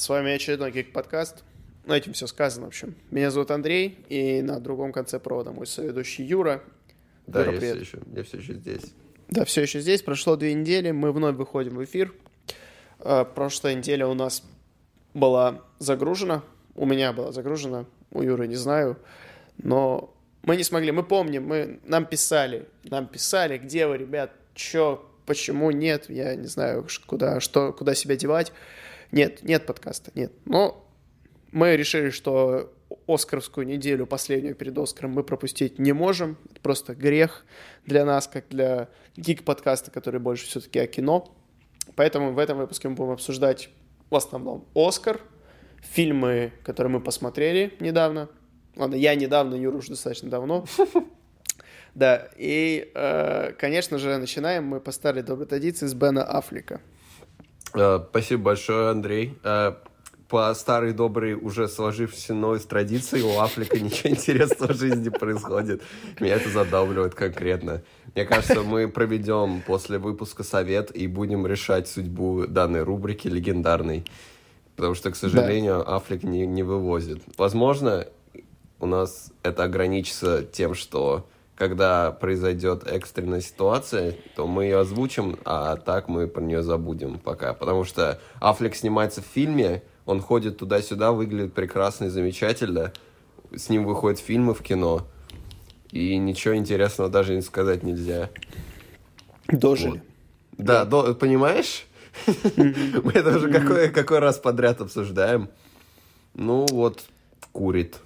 С вами очередной Гик подкаст. Ну, этим все сказано, в общем. Меня зовут Андрей, и на другом конце провода мой соведущий Юра. Да, Юра, я привет. все, еще, я все еще здесь. Да, все еще здесь. Прошло две недели, мы вновь выходим в эфир. Э, Прошлая неделя у нас была загружена. У меня была загружена, у Юры не знаю. Но мы не смогли, мы помним, мы, нам писали, нам писали, где вы, ребят, чё, почему нет, я не знаю, куда, что, куда себя девать. Нет, нет подкаста, нет. Но мы решили, что Оскаровскую неделю, последнюю перед Оскаром, мы пропустить не можем. Это просто грех для нас, как для гик-подкаста, который больше все-таки о кино. Поэтому в этом выпуске мы будем обсуждать в основном Оскар, фильмы, которые мы посмотрели недавно. Ладно, я недавно, Юра уже достаточно давно. Да, и, э, конечно же, начинаем мы по старой доброй традиции с Бена Аффлека. Э, Спасибо большое, Андрей. Э, По старой доброй уже сложившейся новой традиции у Афлика ничего интересного в жизни происходит. Меня это задавливает конкретно. Мне кажется, мы проведем после выпуска совет и будем решать судьбу данной рубрики легендарной. Потому что, к сожалению, Афлик не, не вывозит. Возможно, у нас это ограничится тем, что когда произойдет экстренная ситуация, то мы ее озвучим, а так мы про нее забудем пока. Потому что Аффлек снимается в фильме, он ходит туда-сюда, выглядит прекрасно и замечательно. С ним выходят фильмы в кино. И ничего интересного даже не сказать нельзя. Дожили. Да, до- понимаешь? Мы это уже какой, какой раз подряд обсуждаем. Ну вот, курит,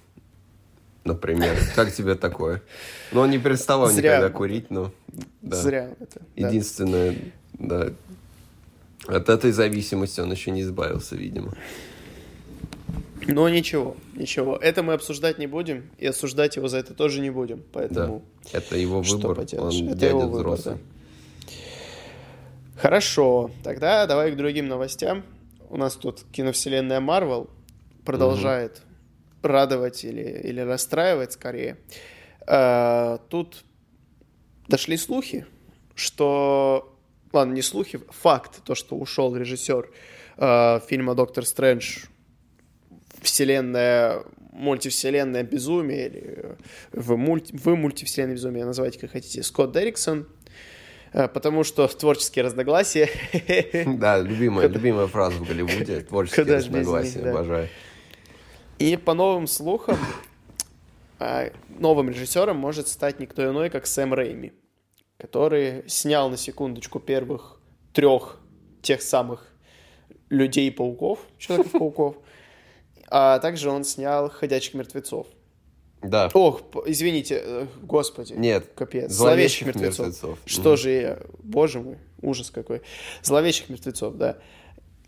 например. Как тебе такое? Ну, он не переставал Зря. никогда курить, но... Да. Зря это. да. Единственное, да. От этой зависимости он еще не избавился, видимо. Но ничего, ничего. Это мы обсуждать не будем, и осуждать его за это тоже не будем. Да. Поэтому Это его Что выбор. поделаешь, Он это дядя его выбор, взрослый. да. Хорошо, тогда давай к другим новостям. У нас тут киновселенная Марвел продолжает радовать или, или расстраивать скорее. Э, Тут дошли слухи, что... Ладно, не слухи, факт, то, что ушел режиссер э, фильма «Доктор Стрэндж» вселенная, мультивселенная безумие, или в, мульти, в мультивселенной безумие, называйте как хотите, Скотт Дерриксон, э, потому что творческие разногласия. Да, любимая, любимая фраза в Голливуде. Творческие разногласия, обожаю. И по новым слухам, а, новым режиссером может стать никто иной, как Сэм Рейми, который снял на секундочку первых трех тех самых людей-пауков, Человеков-пауков, а также он снял «Ходячих мертвецов». Да. Ох, извините, э, господи. Нет, Капец. «Зловещих Зловещих мертвецов. мертвецов». Что Мгм. же я... Боже мой, ужас какой. Зловещих мертвецов, да.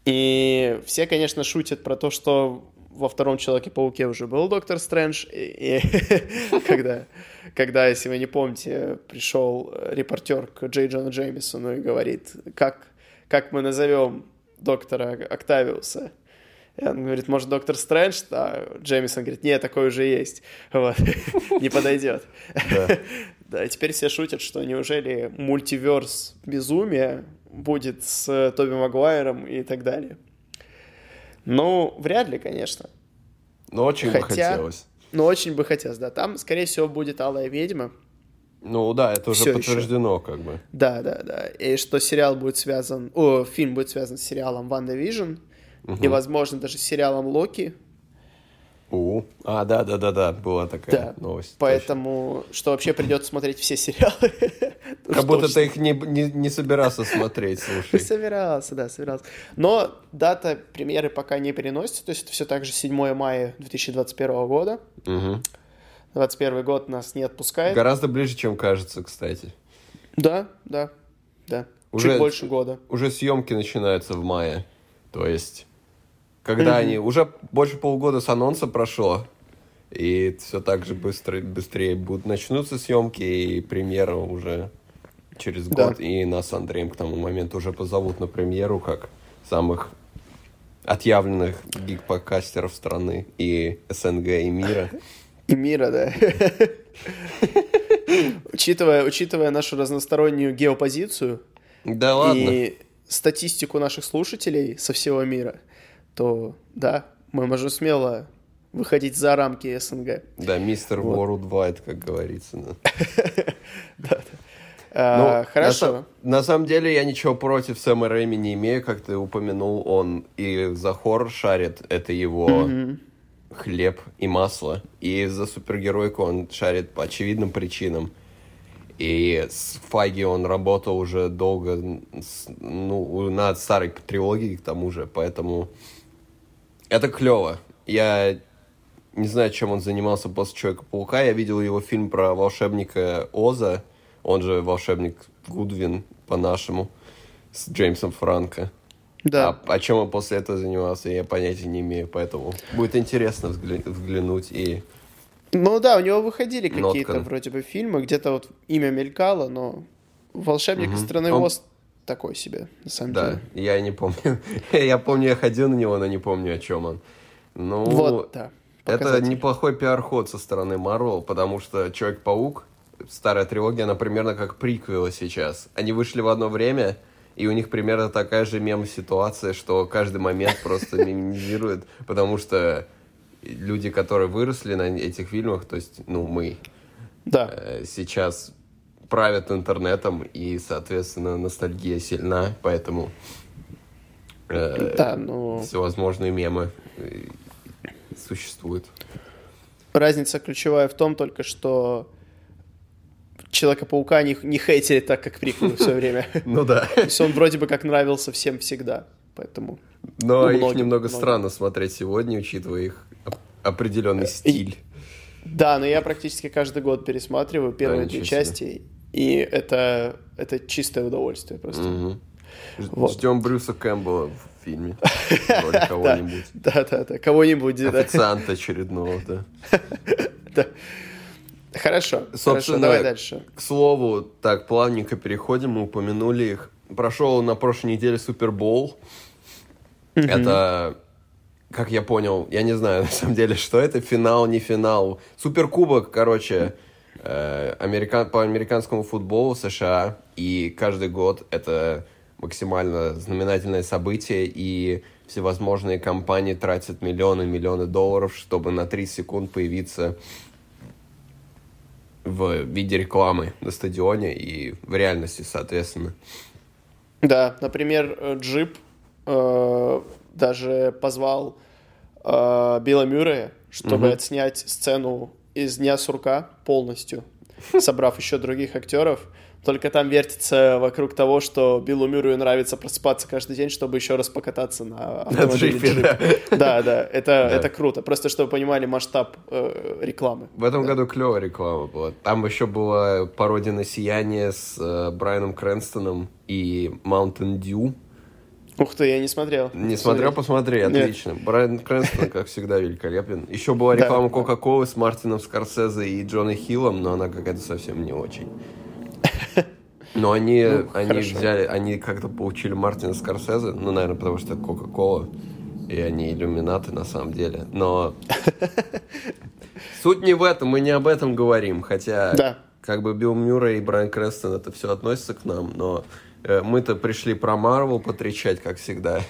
И все, конечно, шутят про то, что во втором Человеке-пауке уже был Доктор Стрэндж, и, и когда, когда, если вы не помните, пришел репортер к Джей Джону Джеймисону и говорит, как, как мы назовем доктора Октавиуса, и он говорит, может, доктор Стрэндж? А Джеймисон говорит, нет, такой уже есть. Вот. Не подойдет. Да. Да, и теперь все шутят, что неужели мультиверс безумия будет с Тоби Магуайром и так далее. Ну, вряд ли, конечно. Но очень бы Хотя- хотелось. Но очень бы хотелось, да. Там, скорее всего, будет Алая Ведьма. Ну да, это уже Всё ещё. подтверждено, как бы. Да, да, да. И что сериал будет связан... О, фильм будет связан с сериалом WandaVision. И, возможно, даже с сериалом Локи. У. А, да, да, да, да, была такая Да. новость. Поэтому, что вообще придется смотреть все сериалы. точно. Как будто ты их не, не, не собирался смотреть, слушай. Собирался, да, собирался. Но дата премьеры пока не переносится, то есть это все так же 7 мая 2021 года. Мгм. 21 год нас не отпускает. Гораздо ближе, чем кажется, кстати. Да, да, да. Уже- Чуть больше года. Уже съемки начинаются в мае. То есть, когда они... Уже больше полгода с анонса прошло, и все так же быстро, быстрее будут начнутся съемки, и премьера уже через Да. год. И нас с Андреем к тому моменту уже позовут на премьеру как самых отъявленных гик-подкастеров страны и СНГ, и мира. И мира, да. Учитывая, учитывая нашу разностороннюю геопозицию Да ладно. и статистику наших слушателей со всего мира, то да, мы можем смело выходить за рамки СНГ. Да, мистер Вот. Worldwide, как говорится. да. А, Ну, Хорошо. На, са- на самом деле я ничего против Сэма Рэйми не имею, как ты упомянул, он и за хоррор шарит, это его хлеб и масло, и за супергеройку он шарит по очевидным причинам. И с Файги он работал уже долго ну, над старой трилогией к тому же, поэтому это клево. Я не знаю, чем он занимался после Человека-паука. Я видел его фильм про волшебника Оза, он же волшебник Гудвин по-нашему, с Джеймсом Франко. Да. А, а чем он после этого занимался, я понятия не имею, поэтому будет интересно взгля- взглянуть и... Ну да, у него выходили какие-то вроде бы фильмы, где-то вот имя мелькало, но «Волшебник из Мгм. страны Он- Оз» такой себе, на самом Да, деле. я не помню. я помню, я ходил на него, но не помню, о чем он. Ну, Вот, да. это неплохой пиар-ход со стороны Marvel, потому что Человек-паук, старая трилогия, она примерно как приквела сейчас. Они вышли в одно время, и у них примерно такая же мем-ситуация, что каждый момент просто мимизирует, потому что люди, которые выросли на этих фильмах, то есть, ну, мы, Да. э, сейчас правят интернетом, и, соответственно, ностальгия сильна, поэтому э, Да, ну, всевозможные мемы э, существуют. разница ключевая в том только, что Человека-паука не, не хейтили так, как приквел все время. Ну да. То есть он вроде бы как нравился всем всегда. Поэтому... Но Ну, их немного странно смотреть сегодня, учитывая их оп- определенный стиль. Да, но я практически каждый год пересматриваю первые две части, и это, это чистое удовольствие просто. Ж- Вот. Ждем Брюса Кэмпбелла в фильме. Кого-нибудь. Да, да, да, кого-нибудь. Официанта очередного, да. Хорошо, Собственно, давай дальше. К слову, так, плавненько переходим, мы упомянули их. Прошел на прошлой неделе Супербол. Это, как я понял, я не знаю на самом деле, что это, финал, не финал. Суперкубок, короче, американ- по американскому футболу США. И каждый год это максимально знаменательное событие, и всевозможные компании тратят миллионы миллионы долларов, чтобы на 30 секунд появиться в виде рекламы на стадионе и в реальности, соответственно. Да, например, э, Джип э, даже позвал э, Билла Мюррея, чтобы Мгм. отснять сцену из Дня сурка полностью, собрав еще других актеров. Только там вертится вокруг того, что Биллу Мюррею нравится просыпаться каждый день, чтобы еще раз покататься на автомобиле джипе, Джип. да. Да, да, это, Да. это круто. Просто чтобы вы понимали масштаб э, рекламы. В этом году клевая реклама была. Там еще была пародия на «Сияние» с э, Брайаном Крэнстоном и Mountain Dew. Ух ты, я не смотрел. Не смотрел, посмотри, Нет. отлично. Брайан Крэнстон, как всегда, великолепен. Еще была реклама да. Кока-Колы с Мартином Скорсезе и Джона Хиллом, но она какая-то совсем не очень. Но они, Ну, они хорошо. взяли, они как-то получили Мартина Скорсезе, ну, наверное, потому что это Кока-Кола, и они иллюминаты на самом деле. Но суть не в этом, мы не об этом говорим, хотя Да. как бы Билл Мюррей и Брайан Крэнстон, это все относится к нам, но мы-то пришли про Марвел потрещать, как всегда.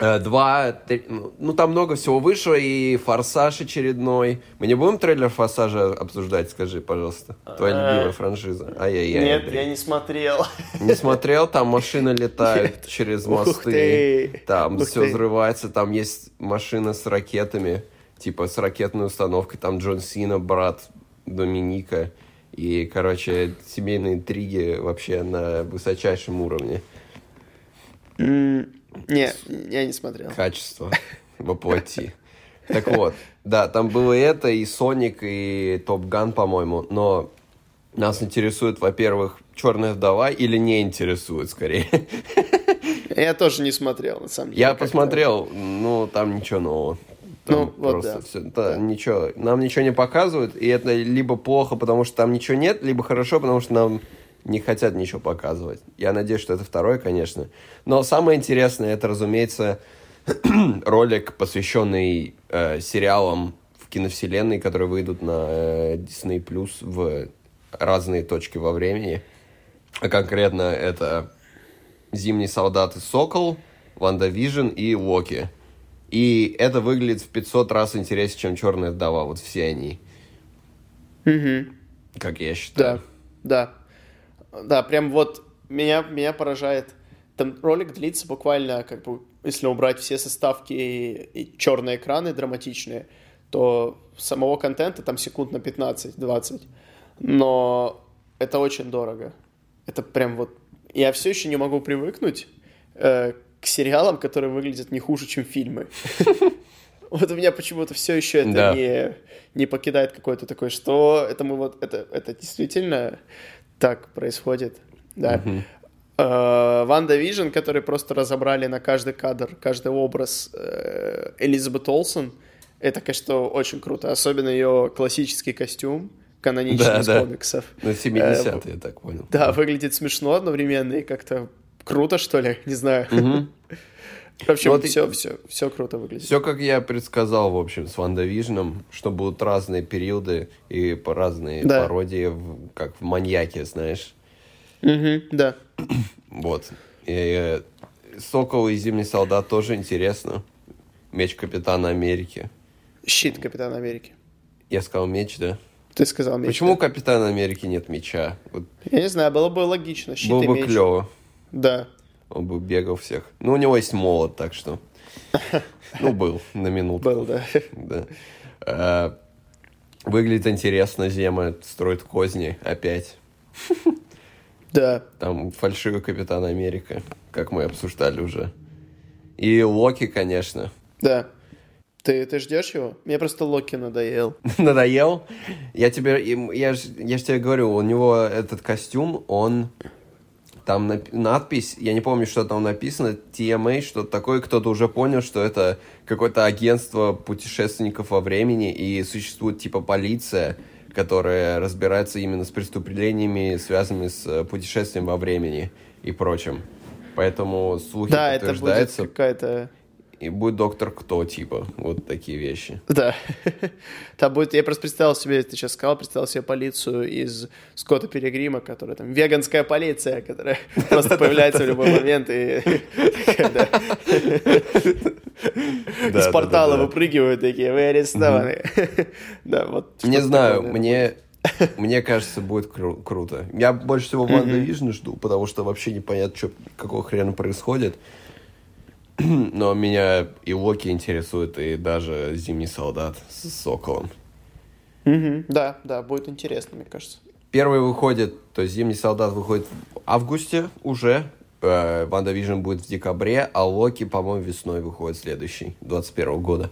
Э, Два, три- ну, ну там много всего вышло, и Форсаж очередной. Мы не будем трейлер Форсажа обсуждать, скажи, пожалуйста. Твоя Э, любимая франшиза. Ай-яй-яй. Нет, Андрей. я не смотрел. Не смотрел, там машины летают Нет. через мосты, ты. там Ух все ты. взрывается, там есть машина с ракетами, типа с ракетной установкой, там Джон Сина, брат Доминика, и, короче, семейные интриги вообще на высочайшем уровне. Не, я не смотрел. Качество воплоти. Так вот, да, там было это, и Соник, и Топ Ган, по-моему, но нас интересует, во-первых, Черная вдова или не интересует, скорее. Я тоже не смотрел, на самом деле. Я посмотрел, ну, там ничего нового. Там Ну, вот просто да. всё- да, Да. ничего. Нам ничего не показывают, и это либо плохо, потому что там ничего нет, либо хорошо, потому что нам не хотят ничего показывать. Я надеюсь, что это второе, конечно. Но самое интересное, это, разумеется, ролик, посвященный э, сериалам в киновселенной, которые выйдут на э, Disney Plus в разные точки во времени. А конкретно это «Зимний солдат» и «Сокол», WandaVision и Локи. И это выглядит в 500 раз интереснее, чем Черная вдова. Вот все они. Угу. Как я считаю. Да, да. Да, прям вот меня, меня поражает. Там ролик длится буквально, как бы, если убрать все заставки и, и черные экраны драматичные, то самого контента там секунд на 15-20. Но это очень дорого. Это прям вот... Я все еще не могу привыкнуть э, к сериалам, которые выглядят не хуже, чем фильмы. Вот у меня почему-то все еще это Да. не, не покидает какой-то такой, что это мы вот это, это действительно так происходит. Да. Э, WandaVision, который просто разобрали на каждый кадр, каждый образ э, Элизабет Олсен, это, конечно, очень круто. Особенно ее классический костюм, каноничный Да, из да. комиксов. Ну, 70-е, я так понял. Да, выглядит смешно одновременно и как-то круто, что ли, не знаю. В общем, вот и- все, все, все круто выглядит. Все, как я предсказал, в общем, с Ванда Вижном, что будут разные периоды и разные Да. пародии, как в «Маньяке», знаешь. Мгм, да. Вот. И, э, «Сокол» и «Зимний солдат» тоже интересно. Меч Капитана Америки. Щит Капитана Америки. Я сказал меч, да? Ты сказал меч. Почему у Капитана Америки нет меча? Вот Я не знаю, было бы логично. Щит было и бы меч. клево. Да. Он бы бегал всех. Ну, у него есть молот, так что... Ну, был на минуту. Был, да. Да. А, Выглядит интересно, Зема строит козни опять. Да. Там фальшивый Капитан Америка, как мы обсуждали уже. И Локи, конечно. Да. Ты, ты ждешь его? Мне просто Локи надоел. Надоел? Я тебе, я ж, я ж тебе говорю, у него этот костюм, он там нап- надпись, я не помню, что там написано, TMA, что-то такое, кто-то уже понял, что это какое-то агентство путешественников во времени, и существует типа полиция, которая разбирается именно с преступлениями, связанными с э, путешествием во времени и прочим. Поэтому слухи Да, это будет подтверждаются, какая-то... и будет доктор кто, типа, вот такие вещи. Да. Там будет... Я просто представил себе, ты сейчас сказал, представил себе полицию из Скотта Перегрима, которая там веганская полиция, которая просто появляется в любой момент и из портала выпрыгивают такие, вы арестованы. Да, вот. Не знаю, мне, мне кажется, будет кру- круто. Я больше всего WandaVision жду, потому что вообще непонятно, что, какого хрена происходит. Но меня и Локи интересует, и даже Зимний солдат с Соколом. Мгм. Да, да, будет интересно, мне кажется. Первый выходит, то есть Зимний солдат выходит в августе уже, э, WandaVision будет в декабре, а Локи, по-моему, весной выходит следующий, 21 года.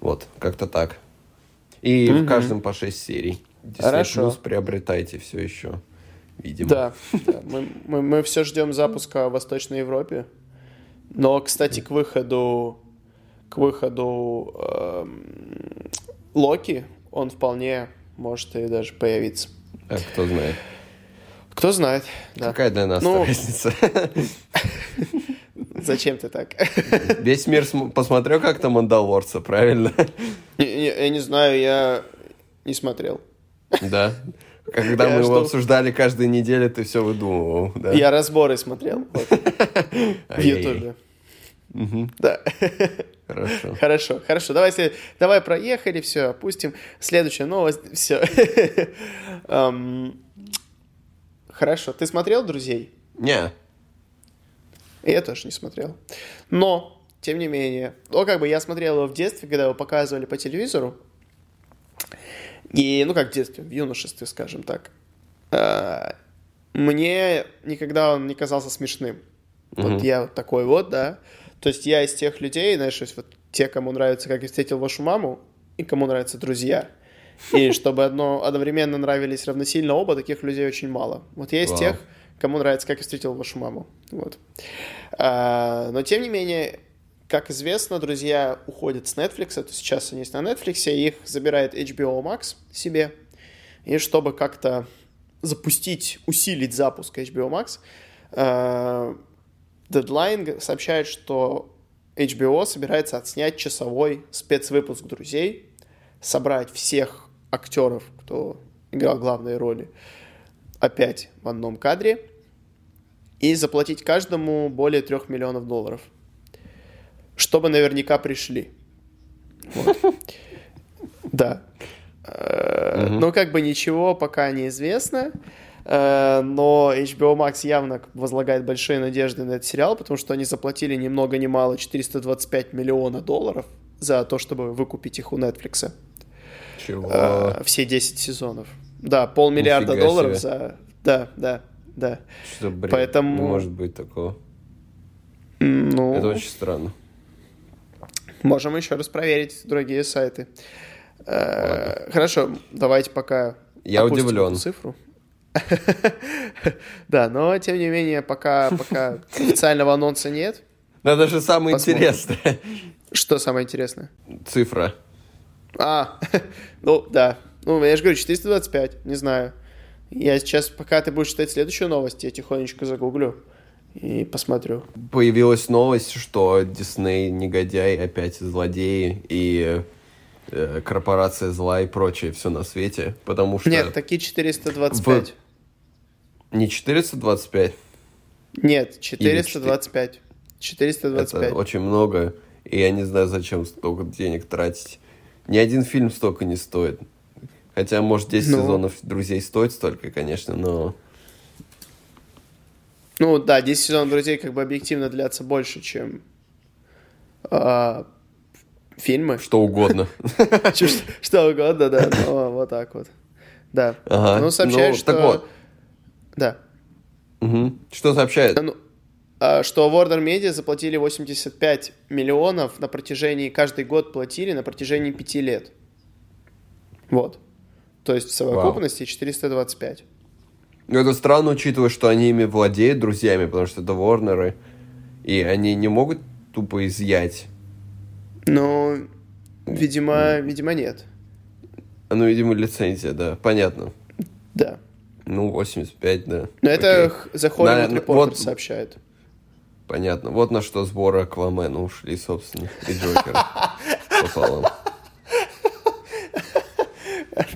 Вот, как-то так. И в каждом по 6 серий. Disney Хорошо. Plus приобретайте все еще, видимо. Да, да. Мы, мы, мы все ждем запуска в Восточной Европе. Но, кстати, к выходу к выходу эм, Локи он вполне может и даже появиться. А кто знает. Кто знает, да. Какая для нас Ну- разница? Зачем ты так? Весь мир см- посмотрел как-то Мандалорца, правильно? Я не знаю, я не смотрел. Да. Когда Я мы его обсуждали каждую неделю, ты все выдумывал. да? Я разборы смотрел вот, в. Ютубе. Да. Хорошо. Хорошо, хорошо. Давай, след- давай проехали, все, опустим. Следующая новость, все. Хорошо. Ты смотрел «Друзей»? Не, Я тоже не смотрел. Но, тем не менее, ну, как бы я смотрел его в детстве, когда его показывали по телевизору. И, ну, как в детстве, в юношестве, скажем так. А, Мне никогда он не казался смешным. Вот я вот такой вот, да. То есть я из тех людей, знаешь, то есть вот те, кому нравится «Как я встретил вашу маму», и кому нравятся «Друзья». И чтобы одно одновременно нравились равносильно оба, таких людей очень мало. Вот я из Вау. тех, кому нравится «Как я встретил вашу маму». Вот. А, но, тем не менее, как известно, «Друзья» уходят с Netflix, то сейчас они есть на Netflix, их забирает HBO Max себе. И чтобы как-то запустить, усилить запуск HBO Max, э, Deadline сообщает, что HBO собирается отснять часовой спецвыпуск «Друзей», собрать всех актеров, кто играл главные роли, опять в одном кадре, и заплатить каждому более трех миллионов долларов. Чтобы наверняка пришли. Вот. Да. Э, ну, как бы ничего пока не известно. Э, но HBO Max явно возлагает большие надежды на этот сериал, потому что они заплатили ни много ни мало 425 миллионов долларов за то, чтобы выкупить их у Netflix. Чего? Э, все 10 сезонов. Да, полмиллиарда Нифига долларов себе. за... Да, да, да. Что, бред? Поэтому- может быть такого. Ну, Это очень странно. Можем еще раз проверить другие сайты. Э, Хорошо, давайте пока Я удивлен. цифру. Да, но тем не менее, пока, пока официального анонса нет. Это же самое Посмотрим. интересное. Что самое интересное? Цифра. А, ну да. Ну, я же говорю, 425, не знаю. Я сейчас, пока ты будешь читать следующую новость, я тихонечко загуглю и посмотрю. Появилась новость, что Дисней негодяй, опять злодеи и э, корпорация зла и прочее все на свете, потому что Нет, такие 425. не 425, Нет, 425. 425. это очень много, и я не знаю, зачем столько денег тратить. Ни один фильм столько не стоит. Хотя, может, 10 Ну. сезонов «Друзей» стоит столько, конечно, но... Ну да, 10 сезонов друзей как бы объективно длятся больше, чем а, фильмы. Что угодно. Что угодно, да. но вот так вот. Да. Ну, сообщают, Ну, что... Да. Что сообщает? Ну, а, что Warner Media заплатили 85 миллионов на протяжении, каждый год платили на протяжении пяти лет. Вот. То есть в совокупности 425. Ну, это странно, учитывая, что они ими владеют друзьями, потому что это Ворнеры, и они не могут тупо изъять. Ну, видимо, видимо, нет. Ну, видимо, лицензия, да, понятно. Да. Ну, 85, да. Но это Окей. х- The Hollywood Да, Reporter вот- сообщает. Понятно. Вот на что сборы Аквамена ушли, собственно, и Джокера пополам.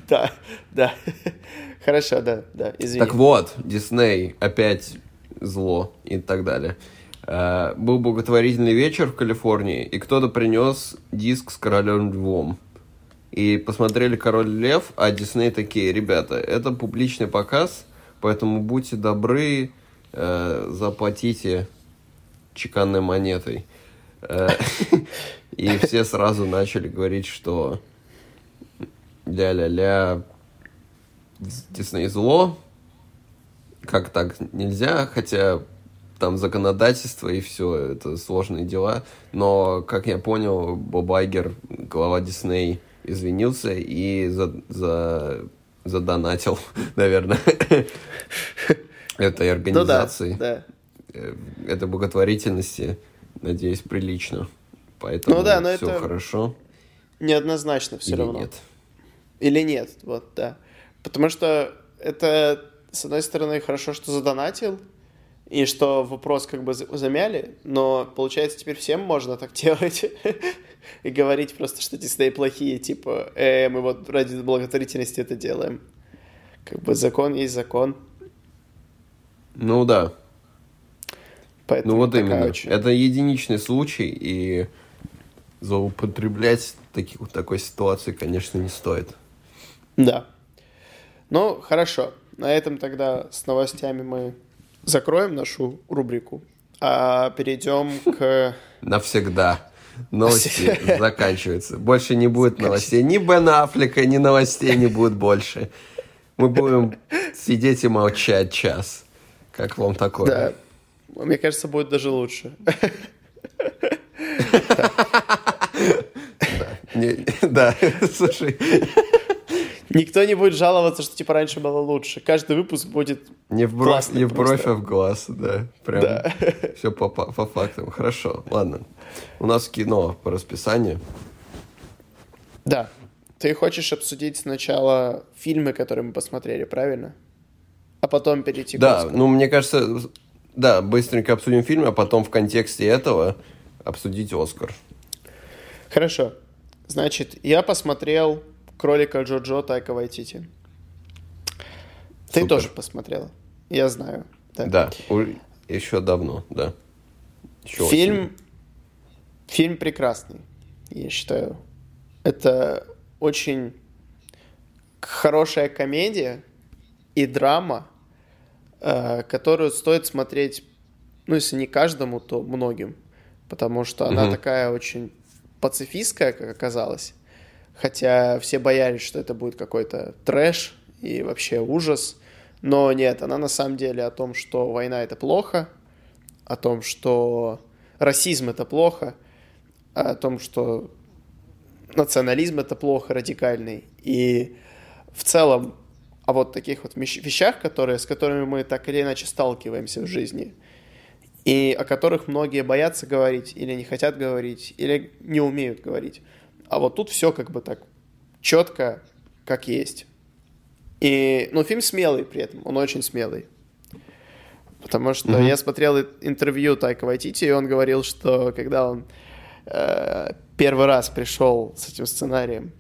Да, да. Хорошо, да, да, извини. Так вот, Дисней опять зло и так далее. Э, Был благотворительный вечер в Калифорнии, и кто-то принес диск с королем львом. И посмотрели Король Лев, а Дисней такие, ребята, это публичный показ, поэтому будьте добры, э, заплатите чеканной монетой. Э, И все сразу начали говорить, что ля-ля-ля, Дисней зло, как так нельзя, хотя там законодательство и все, это сложные дела. Но, как я понял, Боб Айгер, глава Дисней, извинился и за, за, задонатил, наверное, этой Ну да, организации, да. э, этой благотворительности, надеюсь, прилично. Поэтому Ну да, но все это хорошо. Неоднозначно все Или равно. нет? Или нет, вот, да. Потому что это, с одной стороны, хорошо, что задонатил, и что вопрос как бы за- замяли, но, получается, теперь всем можно так делать и говорить просто, что Дисней плохие, типа, э, мы вот ради благотворительности это делаем. Как бы закон есть закон, Ну да, поэтому Ну вот именно. очень- Это единичный случай, и злоупотреблять таких, такой ситуации, конечно, не стоит. Да. Ну, хорошо. На этом тогда с новостями мы закроем нашу рубрику, а перейдем к... Навсегда. Новости заканчиваются. Больше не будет новостей. Ни Бен Аффлека, ни новостей не будет больше. Мы будем сидеть и молчать час. Как вам такое? Да, мне кажется, будет даже лучше. Да, слушай, Никто не будет жаловаться, что типа раньше было лучше. Каждый выпуск будет... не в бровь, Классно не в бровь, просто. а в глаз, да. Прям Да. все по, по, по фактам. Хорошо, ладно. У нас кино по расписанию. Да. Ты хочешь обсудить сначала фильмы, которые мы посмотрели, правильно? А потом перейти к Да, ну, мне кажется, да, быстренько обсудим фильм, а потом в контексте этого обсудить Оскар. Хорошо. Значит, я посмотрел «Кролика Джо-Джо» Тайка Вайтити. Ты Супер. тоже посмотрела. Я знаю. Да. Да, еще давно, да. Еще Фильм... осенью. Фильм прекрасный, я считаю. Это очень хорошая комедия и драма, э, которую стоит смотреть, ну, если не каждому, то многим. Потому что она mm-hmm. такая очень пацифистская, как оказалось. Хотя все боялись, что это будет какой-то трэш и вообще ужас. Но нет, она на самом деле о том, что война это плохо, о том, что расизм это плохо, о том, что национализм это плохо, радикальный. И в целом о вот таких вот вещах, которые, с которыми мы так или иначе сталкиваемся в жизни, и о которых многие боятся говорить, или не хотят говорить, или не умеют говорить. А вот тут все как бы так четко, как есть. И, ну, фильм смелый при этом, он очень смелый. Потому что mm-hmm. я смотрел интервью Тайка Вайтити, и он говорил, что когда он э, первый раз пришел с этим сценарием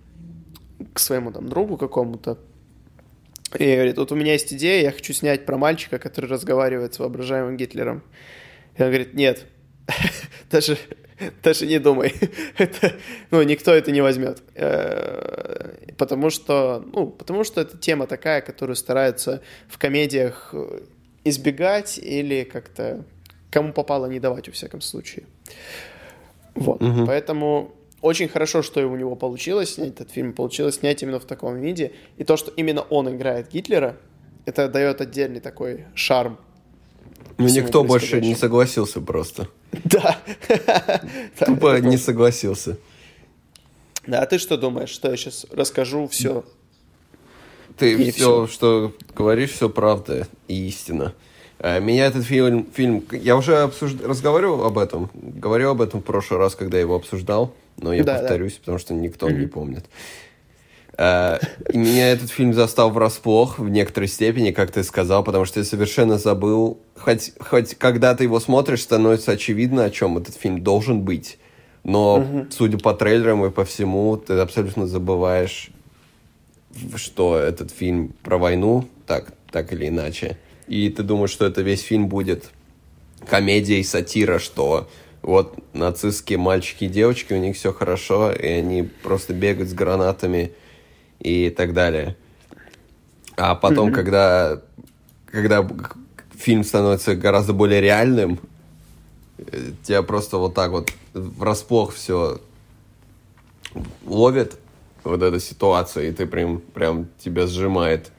к своему там другу какому-то, и говорит, вот у меня есть идея, я хочу снять про мальчика, который разговаривает с воображаемым Гитлером. И он говорит, нет, даже, даже не думай, это, ну, никто это не возьмет, э, потому что, ну, потому что это тема такая, которую стараются в комедиях избегать или как-то кому попало не давать, во всяком случае. Вот, угу. поэтому очень хорошо, что у него получилось снять этот фильм, получилось снять именно в таком виде, и то, что именно он играет Гитлера, это дает отдельный такой шарм ну, никто больше не согласился просто. Да. Тупо не согласился. Да, а ты что думаешь, что я сейчас расскажу все? Ты все, что говоришь, все правда и истина. А, меня этот фильм, фильм я уже обсужд... разговаривал об этом, говорил об этом в прошлый раз, когда его обсуждал, но я да, повторюсь, да. потому что никто mm-hmm. не помнит. Э, и меня этот фильм застал врасплох в некоторой степени, как ты сказал, потому что я совершенно забыл. Хоть, хоть когда ты его смотришь, становится очевидно, о чем этот фильм должен быть. Но, угу. судя по трейлерам и по всему, ты абсолютно забываешь, что этот фильм про войну, так, так или иначе. И ты думаешь, что это весь фильм будет комедией, сатира, что вот нацистские мальчики и девочки, у них все хорошо, и они просто бегают с гранатами и так далее. А потом, mm-hmm. когда, когда фильм становится гораздо более реальным, э, тебя просто вот так вот врасплох все ловит, вот эта ситуация, и ты прям, прям тебя сжимает,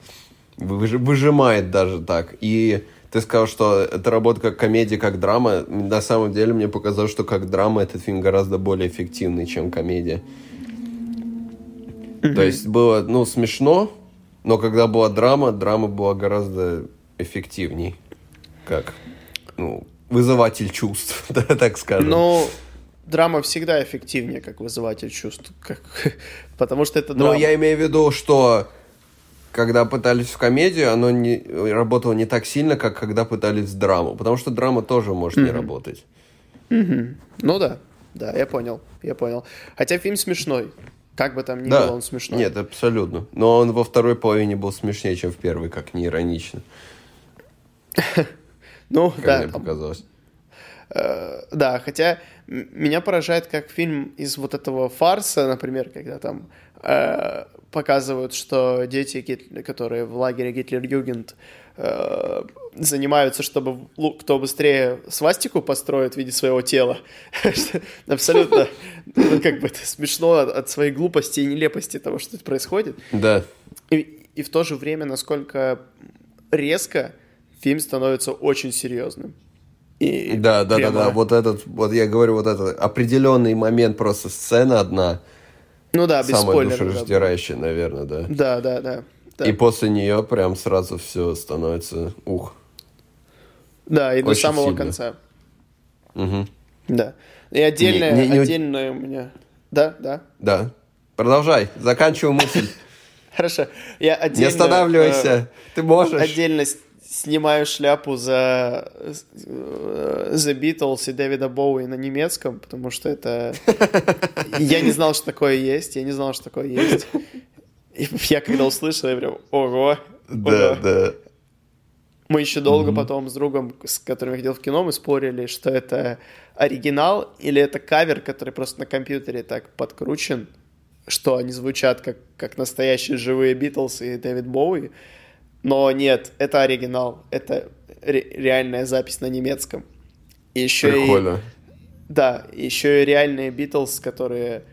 выжимает даже так. И ты сказал, что это работа как комедия, как драма. На самом деле мне показалось, что как драма этот фильм гораздо более эффективный, чем комедия. Mm-hmm. То есть было, ну, смешно, но когда была драма, драма была гораздо эффективней. Как, ну, вызыватель чувств, да, так скажем. Ну, драма всегда эффективнее, как вызыватель чувств. Как... Потому что это драма. Но я имею в виду, что когда пытались в комедию, оно не, работало не так сильно, как когда пытались в драму. Потому что драма тоже может mm-hmm. не работать. Mm-hmm. Ну да, да, я понял, я понял. Хотя фильм смешной. Как бы там ни да. было, он смешной. Нет, абсолютно. Но он во второй половине был смешнее, чем в первой, как не иронично. Ну, да. мне показалось. Э, да, хотя меня поражает, как фильм из вот этого фарса, например, когда там э, показывают, что дети, которые в лагере Гитлер-Югент э, занимаются, чтобы кто быстрее свастику построит в виде своего тела. Абсолютно, ну, как бы смешно от своей глупости и нелепости того, что происходит. Да. И в то же время, насколько резко фильм становится очень серьезным. И да, да, прямо... да, да, вот этот, вот я говорю, вот этот определенный момент, просто сцена одна. Ну да, без Самая душераздирающая, да. наверное, да. Да, да, да. Да. И после нее прям сразу все становится ух. Да, и Очень до самого сильно. конца. Угу. Да. И отдельное, не, не, не... отдельное у меня. Да, да. Да. Продолжай, заканчивай мысль. Хорошо. Я отдельно, не останавливайся, э, ты можешь. Отдельно снимаю шляпу за The Beatles и Дэвида Боуи на немецком, потому что это... Я не знал, что такое есть, я не знал, что такое есть. И я когда услышал, я прям, ого, Да, да. Мы еще долго mm-hmm. потом с другом, с которым я ходил в кино, мы спорили, что это оригинал или это кавер, который просто на компьютере так подкручен, что они звучат как, как настоящие живые Битлз и Дэвид Боуи. Но нет, это оригинал, это ре- реальная запись на немецком. И еще Прикольно. И, да, еще и реальные Битлз, которые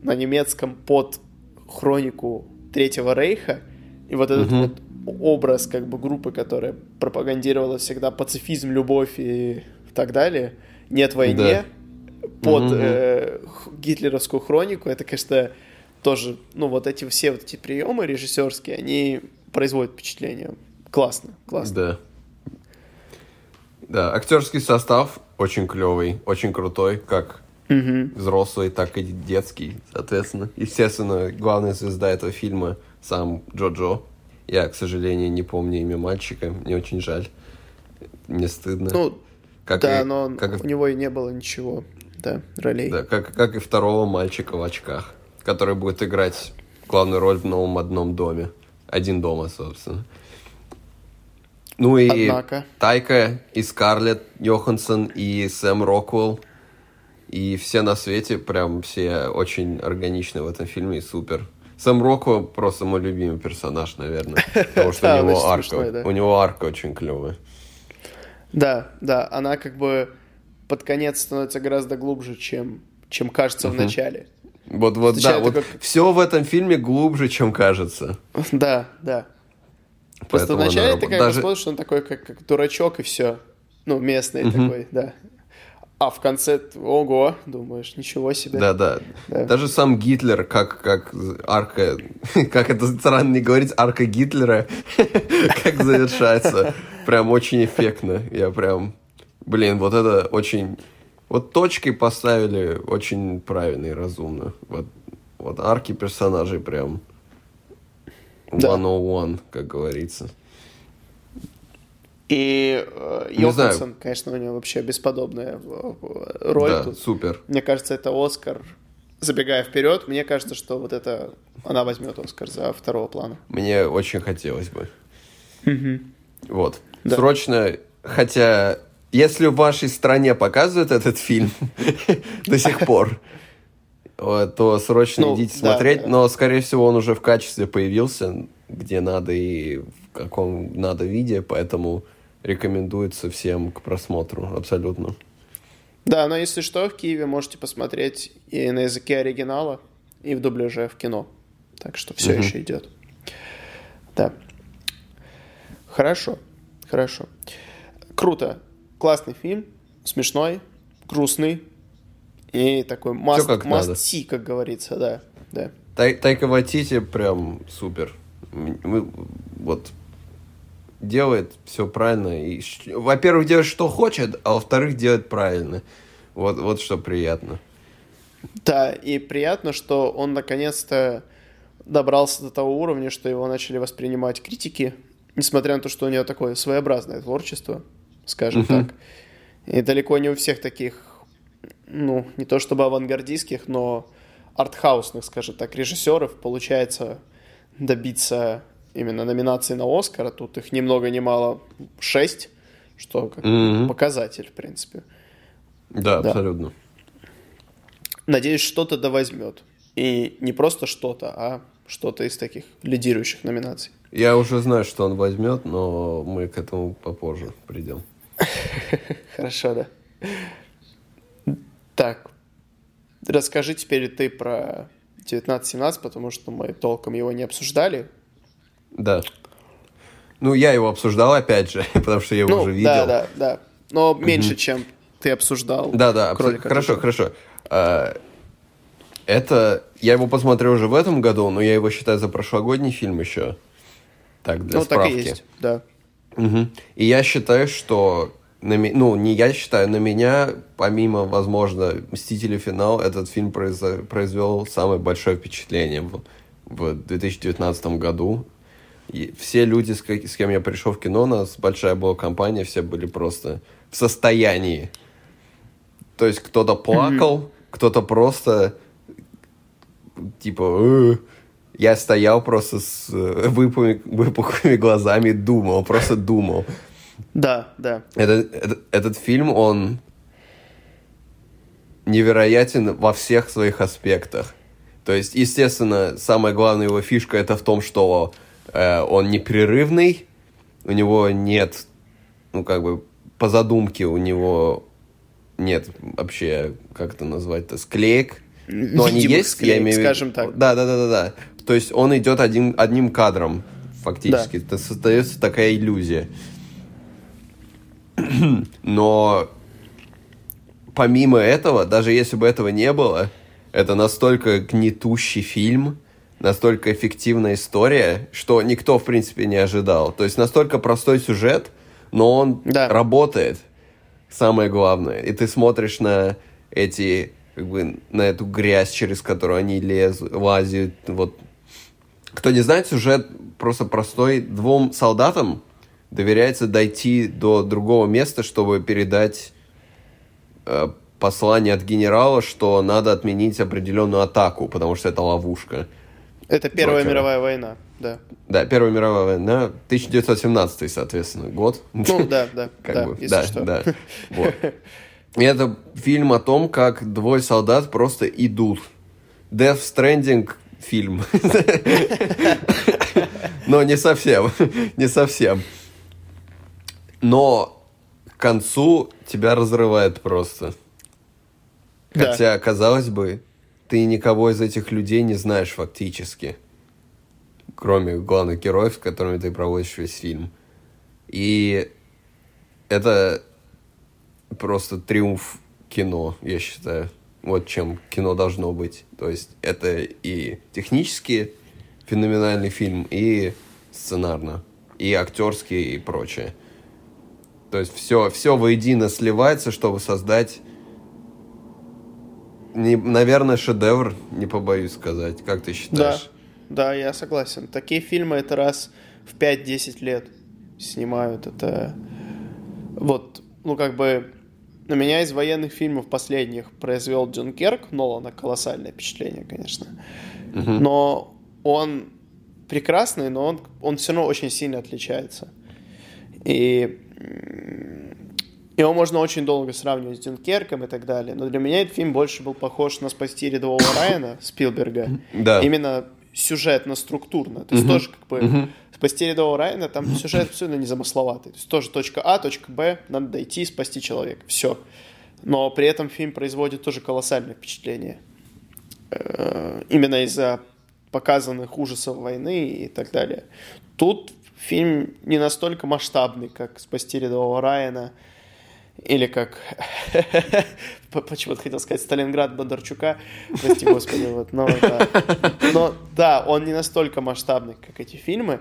на немецком под хронику Третьего Рейха. И вот этот угу. вот образ как бы группы, которая пропагандировала всегда пацифизм, любовь и так далее, нет войне, да. под угу. э, гитлеровскую хронику, это, конечно, тоже, ну, вот эти все вот эти приемы режиссерские, они производят впечатление. Классно, классно. Да. Да, актерский состав очень клевый, очень крутой, как угу. взрослый, так и детский, соответственно. Естественно, главная звезда этого фильма сам Джо-Джо. Я, к сожалению, не помню имя мальчика, мне очень жаль. Мне стыдно. Ну, как да, и, но как... у него и не было ничего, да, ролей. Да, как, как и второго мальчика в очках, который будет играть главную роль в новом одном доме. Один дома, собственно. Ну и Однако. Тайка, и Скарлетт Йоханссон, и Сэм Роквелл. И все на свете, прям все очень органичны в этом фильме и супер. Сэм Рокко просто мой любимый персонаж, наверное. Потому что у него арка. У него арка очень клевая. Да, да, она как бы под конец становится гораздо глубже, чем, чем кажется в начале. Вот, вот, да, вот все в этом фильме глубже, чем кажется. Да, да. Просто вначале ты как бы смотришь, он такой, как, как дурачок и все. Ну, местный такой, да. А в конце, ого, думаешь, ничего себе. Да, да. да. Даже сам Гитлер, как, как арка, как это странно не говорить, арка Гитлера, как завершается. Прям очень эффектно. Я прям, блин, вот это очень... Вот точки поставили очень правильно и разумно. Вот, вот арки персонажей прям да. 101, как говорится. И э, Йоханссон, конечно, у него вообще бесподобная э, роль да, тут. супер. Мне кажется, это Оскар. Забегая вперед, мне кажется, что вот это она возьмет Оскар за второго плана. Мне очень хотелось бы. Вот. Да. Срочно, хотя, если в вашей стране показывают этот фильм до сих пор, то срочно ну, идите смотреть. Но, скорее всего, он уже в качестве появился, где надо и в каком надо виде, поэтому рекомендуется всем к просмотру, абсолютно. Да, но если что, в Киеве можете посмотреть и на языке оригинала, и в дубляже в кино. Так что все угу. еще идет. Да. Хорошо, хорошо. Круто. Классный фильм, смешной, грустный и такой must, как must see, как говорится, да. да. Тай, Тайка Ватити прям супер. Мы, вот делает все правильно. И, во-первых, делает, что хочет, а во-вторых, делает правильно. Вот, вот что приятно. Да, и приятно, что он наконец-то добрался до того уровня, что его начали воспринимать критики, несмотря на то, что у него такое своеобразное творчество, скажем uh-huh. так. И далеко не у всех таких, ну, не то чтобы авангардистских, но артхаусных, скажем так, режиссеров получается добиться именно номинации на Оскар, тут их ни много ни мало шесть, что как mm-hmm. показатель, в принципе. Да, да, абсолютно. Надеюсь, что-то да возьмет. И не просто что-то, а что-то из таких лидирующих номинаций. Я уже знаю, что он возьмет, но мы к этому попозже придем. Хорошо, да. Так, расскажи теперь ты про 1917, потому что мы толком его не обсуждали. Да. Ну, я его обсуждал, опять же, потому что я его ну, уже видел. Да, да, да. Но меньше, чем ты обсуждал. Да, да, хорошо, хорошо. А, это... Я его посмотрел уже в этом году, но я его считаю за прошлогодний фильм еще. Так, для ну, справки. так и есть, да. Угу. И я считаю, что... На, ну, не я считаю, на меня, помимо, возможно, «Мстители. Финал», этот фильм произвел самое большое впечатление в, в 2019 году. И все люди, с, с кем я пришел в кино, у нас большая была компания, все были просто в состоянии. То есть кто-то плакал, mm-hmm. кто-то просто типа э, я стоял просто с э, выпуклыми, выпуклыми глазами, думал, просто думал. Да, да. Этот, этот, этот фильм, он невероятен во всех своих аспектах. То есть, естественно, самая главная его фишка это в том, что э, он непрерывный, у него нет, ну как бы по задумке у него нет вообще, как это назвать-то, склеек. Но они есть, склеек, я имею в виду. скажем так. Да, да, да, да, да. То есть он идет один, одним кадром, фактически. Это создается такая иллюзия. Но помимо этого, даже если бы этого не было, это настолько гнетущий фильм, настолько эффективная история, что никто, в принципе, не ожидал. То есть настолько простой сюжет, но он Да. работает. Самое главное. И ты смотришь на эти, как бы, на эту грязь, через которую они лезут, лазят. Вот. Кто не знает, сюжет просто простой. Двум солдатам доверяется дойти до другого места, чтобы передать э, послание от генерала, что надо отменить определенную атаку, потому что это ловушка. Это Первая Джокера. мировая война, да. Да, Первая мировая война, 1917, соответственно, год. Ну, да, да, Как да, бы, если да, что. да. Вот. И это фильм о том, как двое солдат просто идут. Death Stranding фильм. Но не совсем, не совсем. Но к концу тебя разрывает просто. Да. Хотя, казалось бы, ты никого из этих людей не знаешь фактически. Кроме главных героев, с которыми ты проводишь весь фильм. И это просто триумф кино, я считаю. Вот чем кино должно быть. То есть это и технически феноменальный фильм, и сценарно, и актерский, и прочее. То есть все, все воедино сливается, чтобы создать, не, наверное, шедевр, не побоюсь сказать. Как ты Да, считаешь? да, я согласен. Такие фильмы это раз в 5-10 лет снимают. Это вот, ну как бы на меня из военных фильмов последних произвел Дюнкерк Нолана колоссальное впечатление, конечно. Но он прекрасный, но он, он все равно очень сильно отличается. И его можно очень долго сравнивать с Дюнкерком и так далее. Но для меня этот фильм больше был похож на «Спасти рядового Райана» Спилберга. Да. Именно сюжетно-структурно. То есть тоже как бы «Спасти рядового Райана» там сюжет абсолютно незамысловатый. То есть тоже точка А, точка Б, надо дойти, спасти человека. Все. Но при этом фильм производит тоже колоссальное впечатление. Э, Именно из-за показанных ужасов войны и так далее. Тут фильм не настолько масштабный, как «Спасти рядового Райана», или как... Почему-то хотел сказать Сталинград Бондарчука. Прости господи, вот. Но, да. но да, он не настолько масштабный, как эти фильмы,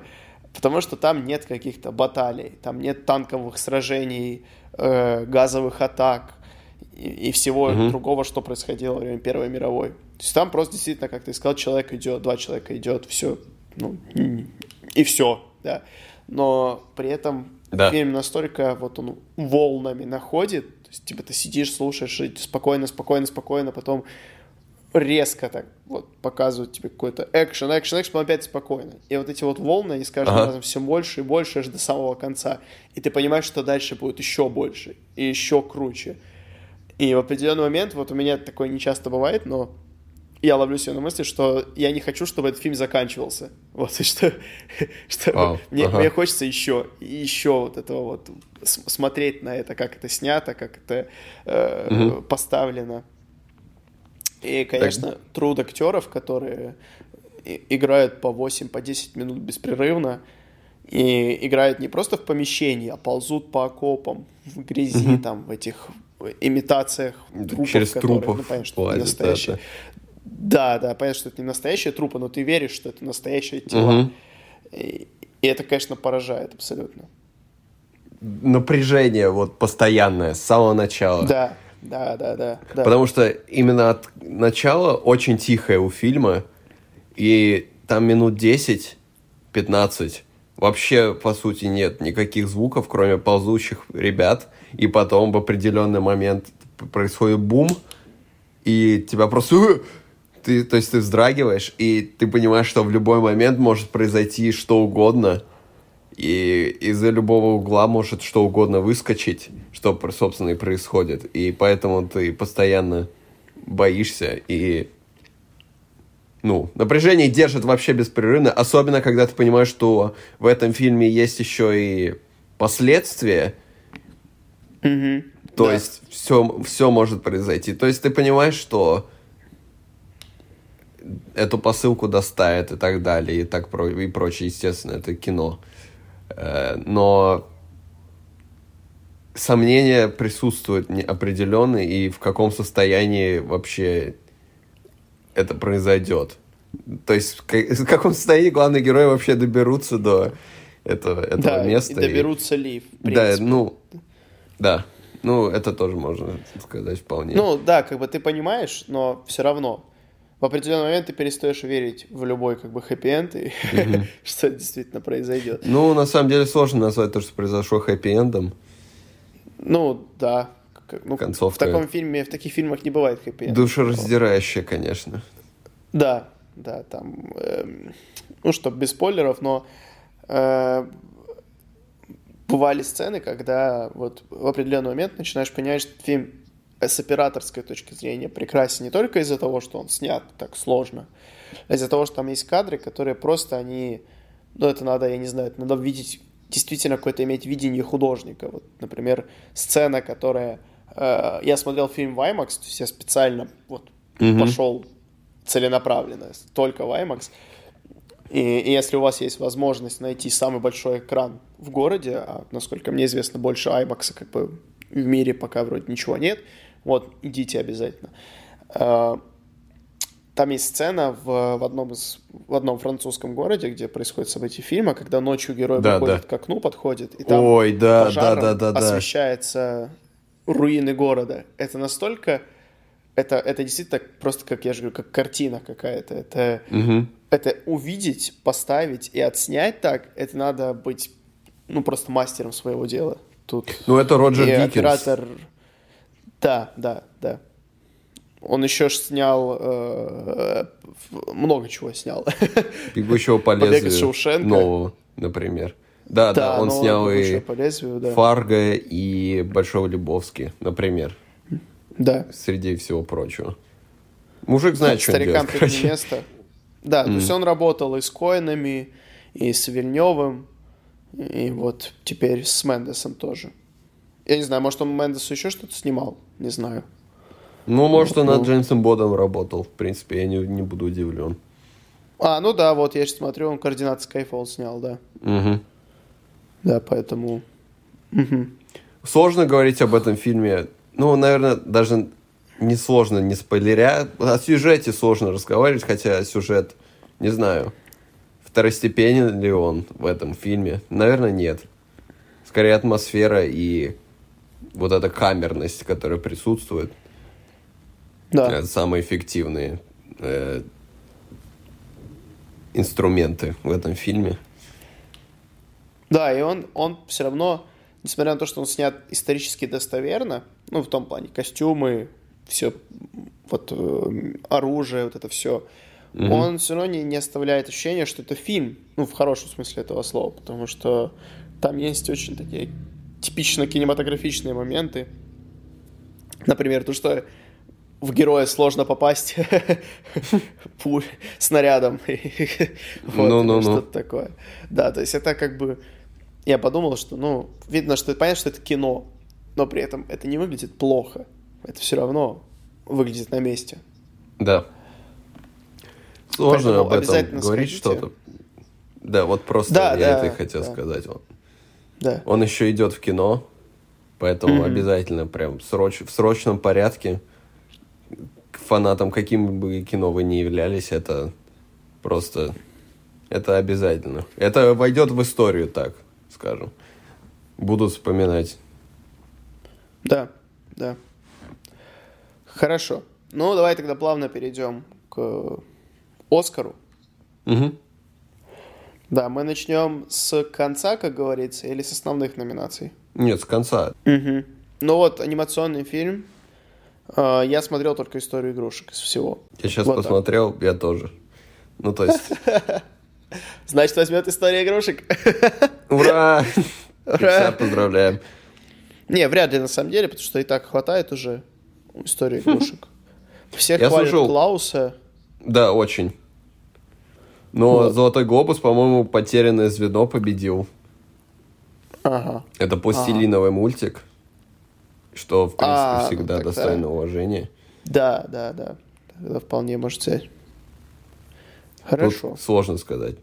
потому что там нет каких-то баталий, там нет танковых сражений, э, газовых атак и, и всего другого, что происходило во время Первой мировой. То есть там просто действительно, как ты сказал, человек идет, два человека идет, все, ну, и все, да. Но при этом Да. фильм настолько вот он волнами находит, то есть типа ты сидишь, слушаешь, и спокойно, спокойно, спокойно, потом резко так вот показывают тебе какой-то экшен, экшен, экшен, потом опять спокойно. И вот эти вот волны, они с каждым Ага. разом все больше и больше аж до самого конца. И ты понимаешь, что дальше будет еще больше и еще круче. И в определенный момент, вот у меня такое не часто бывает, но я ловлю себя на мысли, что я не хочу, чтобы этот фильм заканчивался. Вот, и что, что Вау, мне, ага. мне хочется еще, еще вот этого вот смотреть на это, как это снято, как это э, поставлено. И, конечно, труд актеров, которые играют по 8, по 10 минут беспрерывно, и играют не просто в помещении, а ползут по окопам, в грязи, там, в этих имитациях трупов, Через которые, трупов ну, понятно, что лазят, настоящие. да, Да, да, понятно, что это не настоящие трупы, но ты веришь, что это настоящие тела. Мгм. И, и это, конечно, поражает абсолютно. Напряжение вот постоянное с самого начала. Да, да, да, да. да. Потому что именно от начала очень тихое у фильма, и там минут 10-15 вообще, по сути, нет никаких звуков, кроме ползущих ребят, и потом в определенный момент происходит бум, и тебя просто... Ты, то есть ты вздрагиваешь, и ты понимаешь, что в любой момент может произойти что угодно, И из-за любого угла может что угодно выскочить, что, собственно, и происходит. И поэтому ты постоянно боишься и ну, напряжение держит вообще беспрерывно, особенно когда ты понимаешь, что в этом фильме есть еще и последствия. Мгм. То Да. есть все, все может произойти. То есть ты понимаешь, что эту посылку доставят и так далее, и так про, и прочее, естественно, это кино. Э, Но сомнения присутствуют определенные, и в каком состоянии вообще это произойдет. То есть в ка- в каком состоянии главные герои вообще доберутся до этого, этого Да, места. и и- доберутся ли, в да, принципе. ну, да. Ну, это тоже можно сказать вполне. Ну, да, как бы ты понимаешь, но все равно в определенный момент ты перестаешь верить в любой как бы хэппи-энд, и что действительно произойдет. Ну, на самом деле сложно назвать то, что произошло хэппи-эндом. Ну, да. Ну, Концовка. В таком фильме, в таких фильмах не бывает хэппи-энд. Душераздирающее, конечно. Да, да, там, эм, ну что, без спойлеров, но э, бывали сцены, когда вот в определенный момент начинаешь понимать, что фильм с операторской точки зрения прекрасен не только из-за того, что он снят так сложно, а из-за того, что там есть кадры, которые просто они, ну это надо, я не знаю, это надо видеть, действительно какое-то иметь видение художника. Вот, например, сцена, которая... э, я смотрел фильм в IMAX, то есть я специально вот Мгм. пошел целенаправленно, только в IMAX. И, и если у вас есть возможность найти самый большой экран в городе, а насколько мне известно, больше IMAX как бы в мире пока вроде ничего нет, вот, идите обязательно. А, Там есть сцена в, в, одном из, в одном французском городе, где происходит событие фильма, когда ночью герой Да, выходит да. к окну, подходит, и там Ой, да, да, пожаром да, да, да. освещается руины города. Это настолько... Это, это действительно просто, как я же говорю, как картина какая-то. Это, Мгм. это увидеть, поставить и отснять так, это надо быть, ну, просто мастером своего дела. Тут Ну, это Роджер и Диккенс. оператор... Да, да, да. Он еще ж снял... э, много чего снял. Бегущего по Побег из лезвию Шоушенка. нового, например. Да, да, он но снял «Бегущего и лезвию», да. Фарго и Большого Любовски, например, Да. среди всего прочего. Мужик знает, что он Старикам короче. не место. Да, то есть он работал и с Коинами, и с Вильневым, и вот теперь с Мендесом тоже. Я не знаю, может, он Мендесу еще что-то снимал? Не знаю. Ну, может, он Ну. над Джеймсом Бодом работал. В принципе, я не, не буду удивлен. А, ну да, вот я сейчас смотрю, он координат Skyfall снял, да. Мгм. Да, поэтому... Мгм. Сложно говорить об этом фильме. Ну, наверное, даже не сложно, не спойлеря. О сюжете сложно разговаривать, хотя сюжет, не знаю, второстепенен ли он в этом фильме. Наверное, нет. Скорее, атмосфера и вот эта камерность, которая присутствует, Да. это самые эффективные э, инструменты в этом фильме. Да, и он, он все равно, несмотря на то, что он снят исторически достоверно, ну, в том плане, костюмы, все, вот, э, оружие, вот это все, он все равно не, не оставляет ощущения, что это фильм, ну, в хорошем смысле этого слова, потому что там есть очень такие типично кинематографичные моменты. Например, то, что в героя сложно попасть пуль, снарядом. Вот, Ну-ну-ну. Что-то такое. Да, то есть это как бы... Я подумал, что, ну, видно, что понятно, что это кино, но при этом это не выглядит плохо. Это все равно выглядит на месте. Да. Сложно Поэтому об этом говорить что-то. Да, вот просто Да, я да, это и хотел да. сказать. Да. он еще идет в кино, поэтому Мгм. обязательно прям сроч- в срочном порядке к фанатам, каким бы кино вы ни являлись, это просто... Это обязательно. Это войдет в историю, так скажем. Будут вспоминать. Да, да. Хорошо. Ну, давай тогда плавно перейдем к Оскару. Мгм. Да, мы начнем с конца, как говорится, или с основных номинаций. Нет, с конца. Угу. Ну вот, анимационный фильм. А, Я смотрел только историю игрушек из всего. Я сейчас Вот так. посмотрел, я тоже. Ну, то есть, Значит, возьмет история игрушек. Ура! Ура! Поздравляем. Не, вряд ли на самом деле, потому что и так хватает уже истории игрушек. Всех Я хвалят Клауса. Да, очень. Но Вот. Золотой глобус, по-моему, потерянное звено победил. Ага. Это пластилиновый мультик, что, в принципе, А, ну всегда тогда- достойно уважения. Да, да, да. Тогда вполне может. Тут Хорошо. сложно сказать.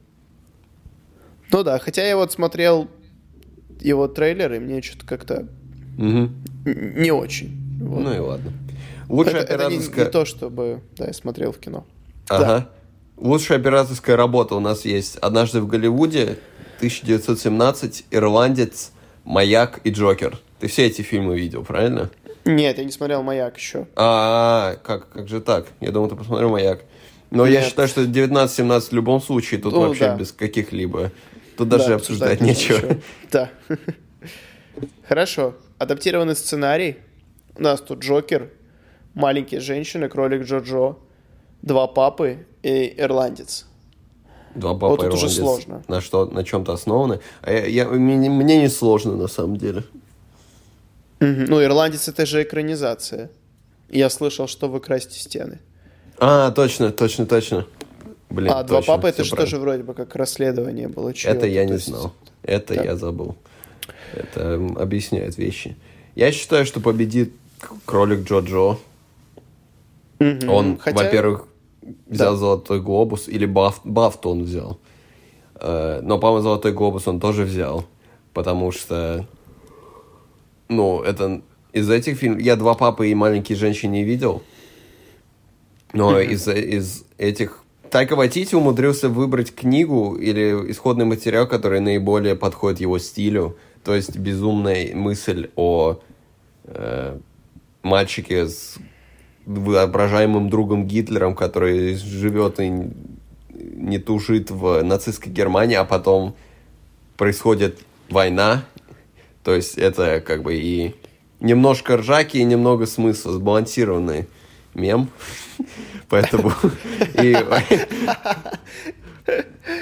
Ну да, хотя я вот смотрел его трейлер, и мне что-то как-то н- не очень. Вот. Ну и ладно. Лучшая это, это не, не то, чтобы да, я смотрел в кино. Ага. Лучшая операторская работа у нас есть «Однажды в Голливуде», 1917, «Ирландец», «Маяк» и «Джокер». Ты все эти фильмы видел, правильно? Нет, я не смотрел «Маяк» еще. А, как, как же так? Я думал, ты посмотрел «Маяк». Но я Нет. считаю, что 19-17 в любом случае, тут Ну, вообще да. без каких-либо. Тут даже Да, обсуждать не нечего. ничего. Да. Хорошо. Адаптированный сценарий. У нас тут Джокер, маленькие женщины, кролик Джоджо, два папы и ирландец. Два папа Вот тут уже ирландец. сложно. На что, на чем-то основаны. А я, я- мне, мне не сложно, на самом деле. Ну, ирландец это же экранизация. Я слышал, что вы красите стены. А, точно, точно, точно. Блин, а два точно, папы это же правильно. тоже вроде бы как расследование было. чьё-то, Это я не есть- знал. Это да. я забыл. Это объясняет вещи. Я считаю, что победит кролик Джо-Джо. Мгм. Он, Хотя- во-первых, взял Да. золотой глобус, или баф, бафту он взял. Э, Но, по-моему, золотой глобус он тоже взял. Потому что, ну, это из этих фильмов... Я «Два папы» и «Маленькие женщины» не видел. Но из, из этих... Тайка Вайтити умудрился выбрать книгу или исходный материал, который наиболее подходит его стилю. То есть безумная мысль о э, мальчике с воображаемым другом Гитлером, который живет и не тужит в нацистской Германии, а потом происходит война. То есть это как бы и немножко ржаки, и немного смысла, сбалансированный мем. Поэтому и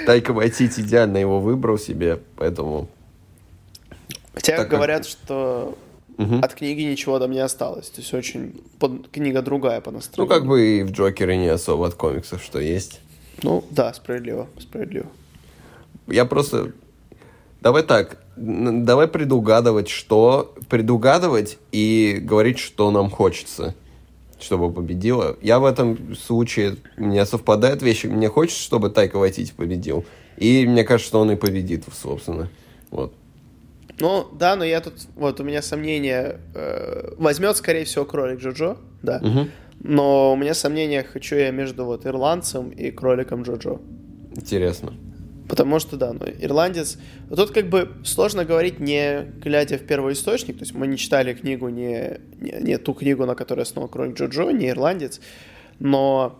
Тайка Вайтити идеально его выбрал себе, поэтому Хотя говорят, что Мгм. от книги ничего там не осталось. То есть очень под- книга другая по ну настроению. как бы и в Джокере не особо от комиксов, что есть. Ну, да, справедливо, справедливо. Я просто... Давай так, давай предугадывать, что... Предугадывать и говорить, что нам хочется, чтобы победила. Я в этом случае... У меня совпадают вещи. Мне хочется, чтобы Тайка Вайтити победил. И мне кажется, что он и победит, собственно. Вот. Ну, да, но я тут... Вот у меня сомнения... э, возьмет, скорее всего, кролик Джоджо, да. Мгм. Но у меня сомнения хочу я между вот ирландцем и кроликом Джоджо. Интересно. Потому что, да, ну, ирландец... Тут как бы сложно говорить, не глядя в первоисточник. То есть мы не читали книгу, не, не, не ту книгу, на которой основан кролик Джоджо, не ирландец. Но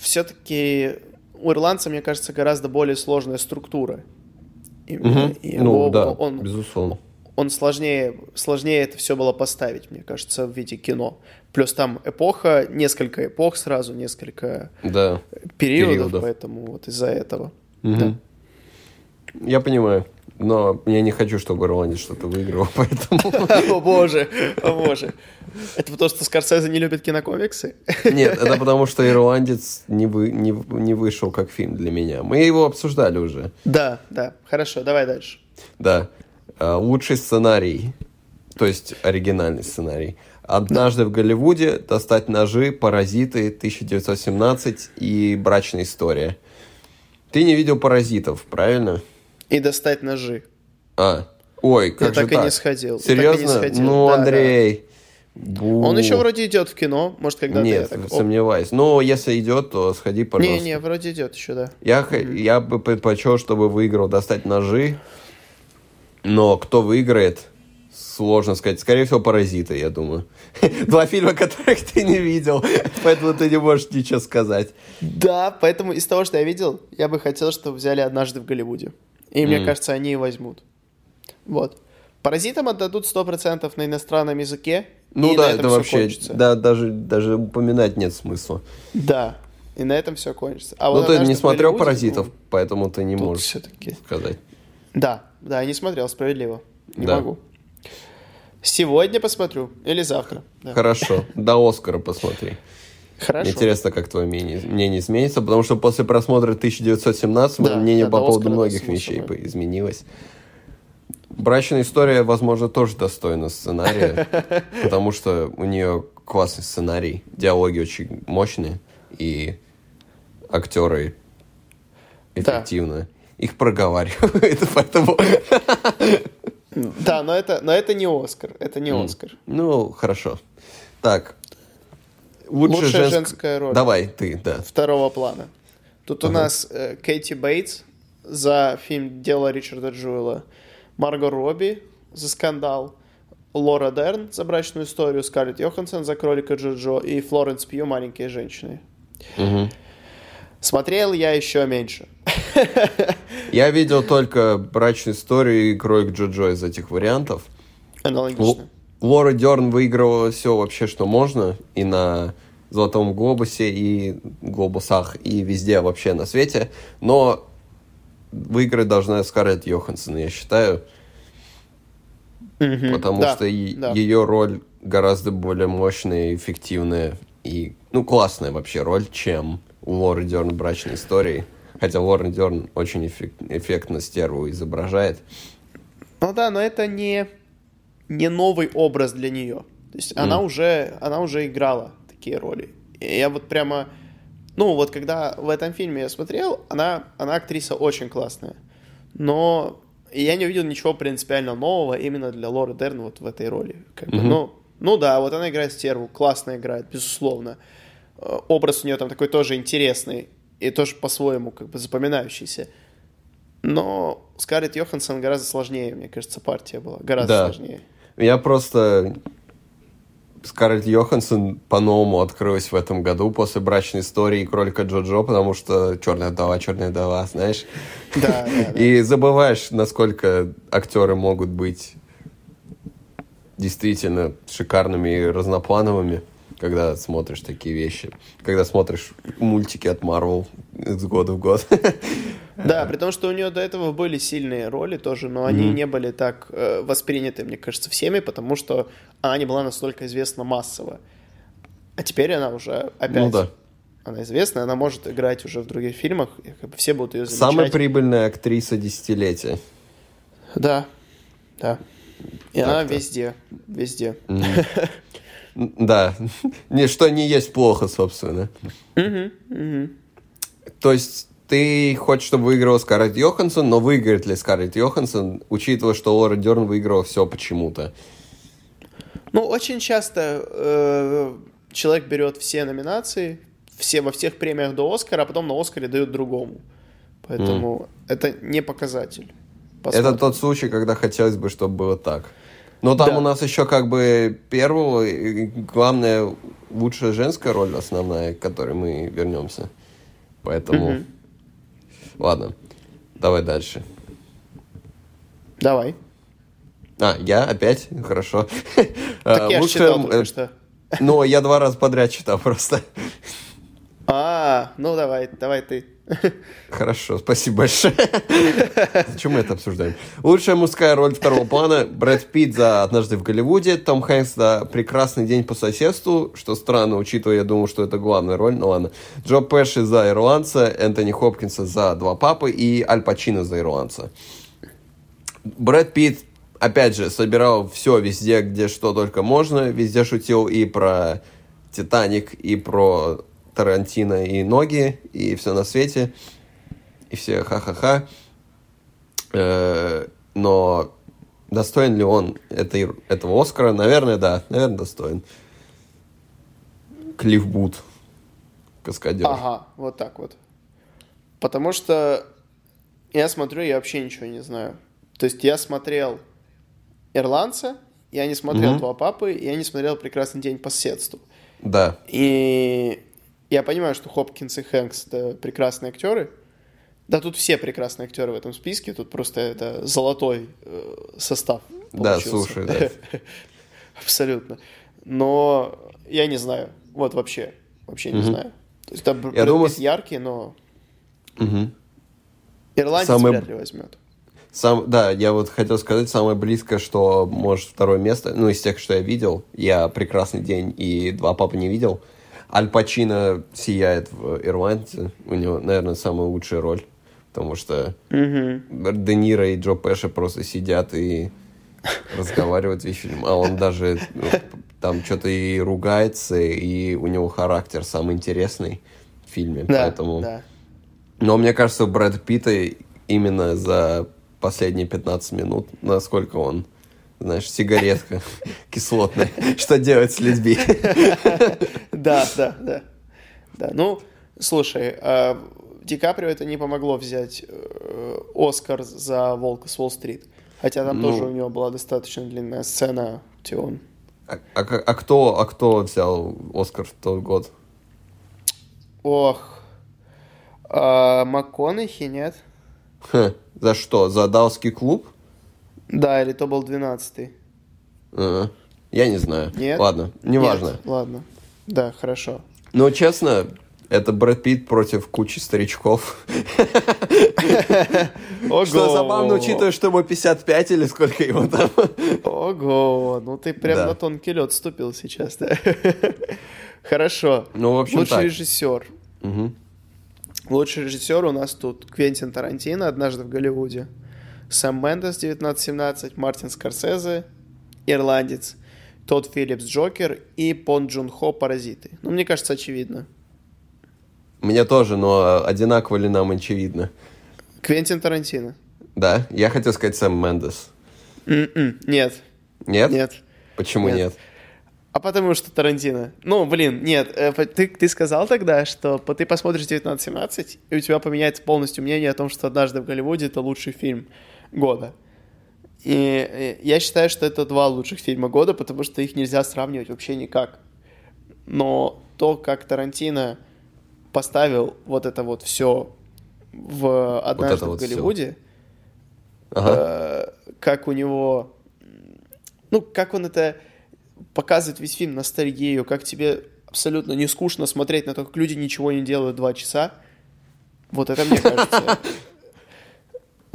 все-таки у ирландца, мне кажется, гораздо более сложная структура. Мгм. и Ну его- да, он, безусловно. он сложнее, сложнее это все было поставить, мне кажется, в виде кино. Плюс там эпоха, несколько эпох сразу, несколько Да. периодов, Периодов. поэтому вот из-за этого. Мгм. Я понимаю. Но я не хочу, чтобы Ирландец что-то выиграл, поэтому... О боже, о боже. Это потому, что Скорсезе не любит кинокомиксы? Нет, это потому, что «Ирландец» не, вы, не, не вышел как фильм для меня. Мы его обсуждали уже. Да, да. Хорошо, давай дальше. Да. А, Лучший сценарий, то есть оригинальный сценарий. «Однажды в Голливуде», «Достать ножи», «Паразиты», 1917 и «Брачная история». Ты не видел «Паразитов», правильно? И достать ножи. А, ой, как Я же так и не сходил. Так и не Серьезно? сходил. Ну, Да, да. Андрей. Бу. Он еще вроде идет в кино. Может, когда-то Нет, так... сомневаюсь. Но если идет, то сходи, пожалуйста. Не-не, вроде идет еще, да. Я, х- я бы предпочел, чтобы выиграл достать ножи. Но кто выиграет, сложно сказать. Скорее всего, паразиты, я думаю. Два фильма, которых ты не видел. Поэтому ты не можешь ничего сказать. Да, поэтому из того, что я видел, я бы хотел, чтобы взяли однажды в Голливуде. И мне Мгм. кажется, они и возьмут. Вот. Паразитам отдадут 100% на иностранном языке. Ну да, это вообще, кончится. да, даже, даже упоминать нет смысла. Да. И на этом все кончится. А Ну вот ты «Однажды не смотрел Голливуде», «Паразитов», ну, поэтому ты не можешь все-таки. сказать. Да, да, не смотрел, справедливо. Не Да. могу. Сегодня посмотрю или завтра. Да. Хорошо, до Оскара посмотри. Хорошо. Интересно, как твое мнение, мнение изменится, потому что после просмотра 1917 мое Да, мнение по поводу многих вещей бы изменилось. Брачная история, возможно, тоже достойна сценария, потому что у нее классный сценарий, диалоги очень мощные, и актеры эффективно их проговаривают, поэтому... Да, но это, но это не Оскар. Это не. Оскар. Ну, хорошо. Так. Лучшая, Лучшая женск- женская роль. Давай, ты, да. Второго плана. Тут у Ага. нас э, Кэти Бейтс за фильм «Дело Ричарда Джуэла», Марго Робби за «Скандал», Лора Дерн за «Брачную историю», Скарлетт Йоханссон за «Кролика Джоджо» и Флоренс Пью «Маленькие женщины». Мгм. Смотрел я еще меньше. Я видел только брачную историю и кролик Джоджо из этих вариантов. Аналогично. Лора Дерн выигрывала все вообще, что можно, и на Золотом Глобусе, и Глобусах, и везде вообще на свете. Но выиграть должна Скарлетт Йоханссон, я считаю, Мгм. потому Да, что и- да. ее роль гораздо более мощная, эффективная и, ну, классная вообще роль, чем у Лоры Дерн брачной истории. Хотя Лора Дерн очень эффек- эффектно стерву изображает. Ну да, но это не, не новый образ для нее. То есть она, уже, она уже играла такие роли. И я вот прямо... Ну, вот когда в этом фильме я смотрел, она, она актриса очень классная. Но я не увидел ничего принципиально нового именно для Лоры Дерн вот в этой роли. Как бы, Мгм. ну, ну да, вот она играет стерву, классно играет, безусловно. Э, Образ у нее там такой тоже интересный и тоже по-своему как бы запоминающийся. Но Скарлетт Йоханссон гораздо сложнее, мне кажется, партия была. Гораздо Да. сложнее. Я просто... Скарлетт Йоханссон по-новому открылась в этом году после брачной истории кролика Джоджо, потому что черная вдова, черная вдова, знаешь? Да, да, да. И забываешь, насколько актеры могут быть действительно шикарными и разноплановыми, когда смотришь такие вещи. Когда смотришь мультики от Marvel из года в год. Да, при том, что у нее до этого были сильные роли тоже, но они Мгм. не были так э, восприняты, мне кажется, всеми, потому что она не была настолько известна массово. А теперь она уже опять... Ну да. Она известна, она может играть уже в других фильмах, и как бы все будут ее замечать. Самая прибыльная актриса десятилетия. Да, да. И она Так-то. везде, везде. М, Да, Не, что не есть плохо, собственно. То есть ты хочешь, чтобы выиграла Скарлетт Йоханссон, но выиграет ли Скарлетт Йоханссон, учитывая, что Лора Дерн выиграла все почему-то? Ну, очень часто э, человек берет все номинации, все во всех премиях до Оскара, а потом на Оскаре дают другому. Поэтому это не показатель. Это Посмотрим. тот случай, когда хотелось бы, чтобы было так. Но там Да. у нас еще как бы первого, и главная, лучшая женская роль основная, к которой мы вернемся. Поэтому, Мгм. ладно, давай дальше. Давай. А, я опять? Хорошо. Так А, я ж лучшая, читал э, только что. Ну, я два раза подряд читал просто. А, ну давай, давай ты. Хорошо, спасибо большое. Зачем мы это обсуждаем? Лучшая мужская роль второго плана. Брэд Питт за «Однажды в Голливуде», Том Хэнкс за «Прекрасный день по соседству», что странно, учитывая, я думаю, что это главная роль, ну ладно. Джо Пэши за «Ирландца», Энтони Хопкинса за «Два папы» и Аль Пачино за «Ирландца». Брэд Питт, опять же, собирал все везде, где что только можно. Везде шутил и про «Титаник», и про Тарантино, и «Ноги», и все на свете. И все ха-ха-ха. Э, Но достоин ли он этой, этого Оскара? Наверное, да. Наверное, достоин. Клифф Бут. Каскадер. Ага, вот так вот. Потому что я смотрю, я вообще ничего не знаю. То есть я смотрел «Ирландца», я не смотрел Мгм. «Два папы», я не смотрел «Прекрасный день по соседству». Да. И я понимаю, что Хопкинс и Хэнкс это прекрасные актеры. Да, тут все прекрасные актеры в этом списке, тут просто это золотой э, состав. Да, получился. слушай, да. Абсолютно. Но я не знаю. Вот вообще. Вообще не знаю. То есть там Я думаю, яркий, но Мгм. ирландец Самый- вряд ли возьмет. Сам, да, я вот хотел сказать, самое близкое, что может второе место, ну, из тех, что я видел, я «Прекрасный день» и «Два папы» не видел, Аль Пачино сияет в «Ирландце», у него, наверное, самая лучшая роль, потому что Мгм. Де Ниро и Джо Пэша просто сидят и разговаривают весь фильм, а он даже ну, там что-то и ругается, и у него характер самый интересный в фильме, Да, поэтому... да. Но мне кажется, у Брэда Питта именно за последние 15 минут, насколько он, знаешь, сигаретка кислотная, что делать с людьми. Да, да, да. Да, ну, слушай, а Ди Каприо это не помогло взять э, Оскар за «Волка с Уолл-стрит». Хотя там Ну. тоже у него была достаточно длинная сцена, где он... А, а а кто, а кто взял Оскар в тот год? Ох, а, МакКонахи, нет? За что? За Далский клуб? Да, или то был 12-й. А, Я не знаю. Нет? Ладно, неважно. Нет? Ладно. Да, хорошо. Но честно, это Брэд Питт против кучи старичков. Что забавно, учитывая, что ему 55 или сколько ему там. Ого, ну ты прям на тонкий лед ступил сейчас, да? Хорошо. Ну, в общем, Лучший режиссер. Лучший режиссер у нас тут Квентин Тарантино «Однажды в Голливуде», Сэм Мендес 1917, Мартин Скорсезе, Ирландец, Тодд Филлипс Джокер и Пон Джун Хо Паразиты. Ну, мне кажется, очевидно. Мне тоже, но одинаково ли нам очевидно? Квентин Тарантино. Да, я хотел сказать Сэм Мендес. М-м, Нет, Нет? нет. Почему Нет. нет? А потому что Тарантино. Ну, блин, нет, э, ты, ты сказал тогда, что ты посмотришь 1917, и у тебя поменяется полностью мнение о том, что «Однажды в Голливуде» — это лучший фильм года. И э, я считаю, что это два лучших фильма года, потому что их нельзя сравнивать вообще никак. Но то, как Тарантино поставил вот это вот все в «Однажды в вот всё. Голливуде», Ага. э, как у него, ну, как он это показывает весь фильм, ностальгию, как тебе абсолютно не скучно смотреть на то, как люди ничего не делают два часа. Вот это, мне кажется,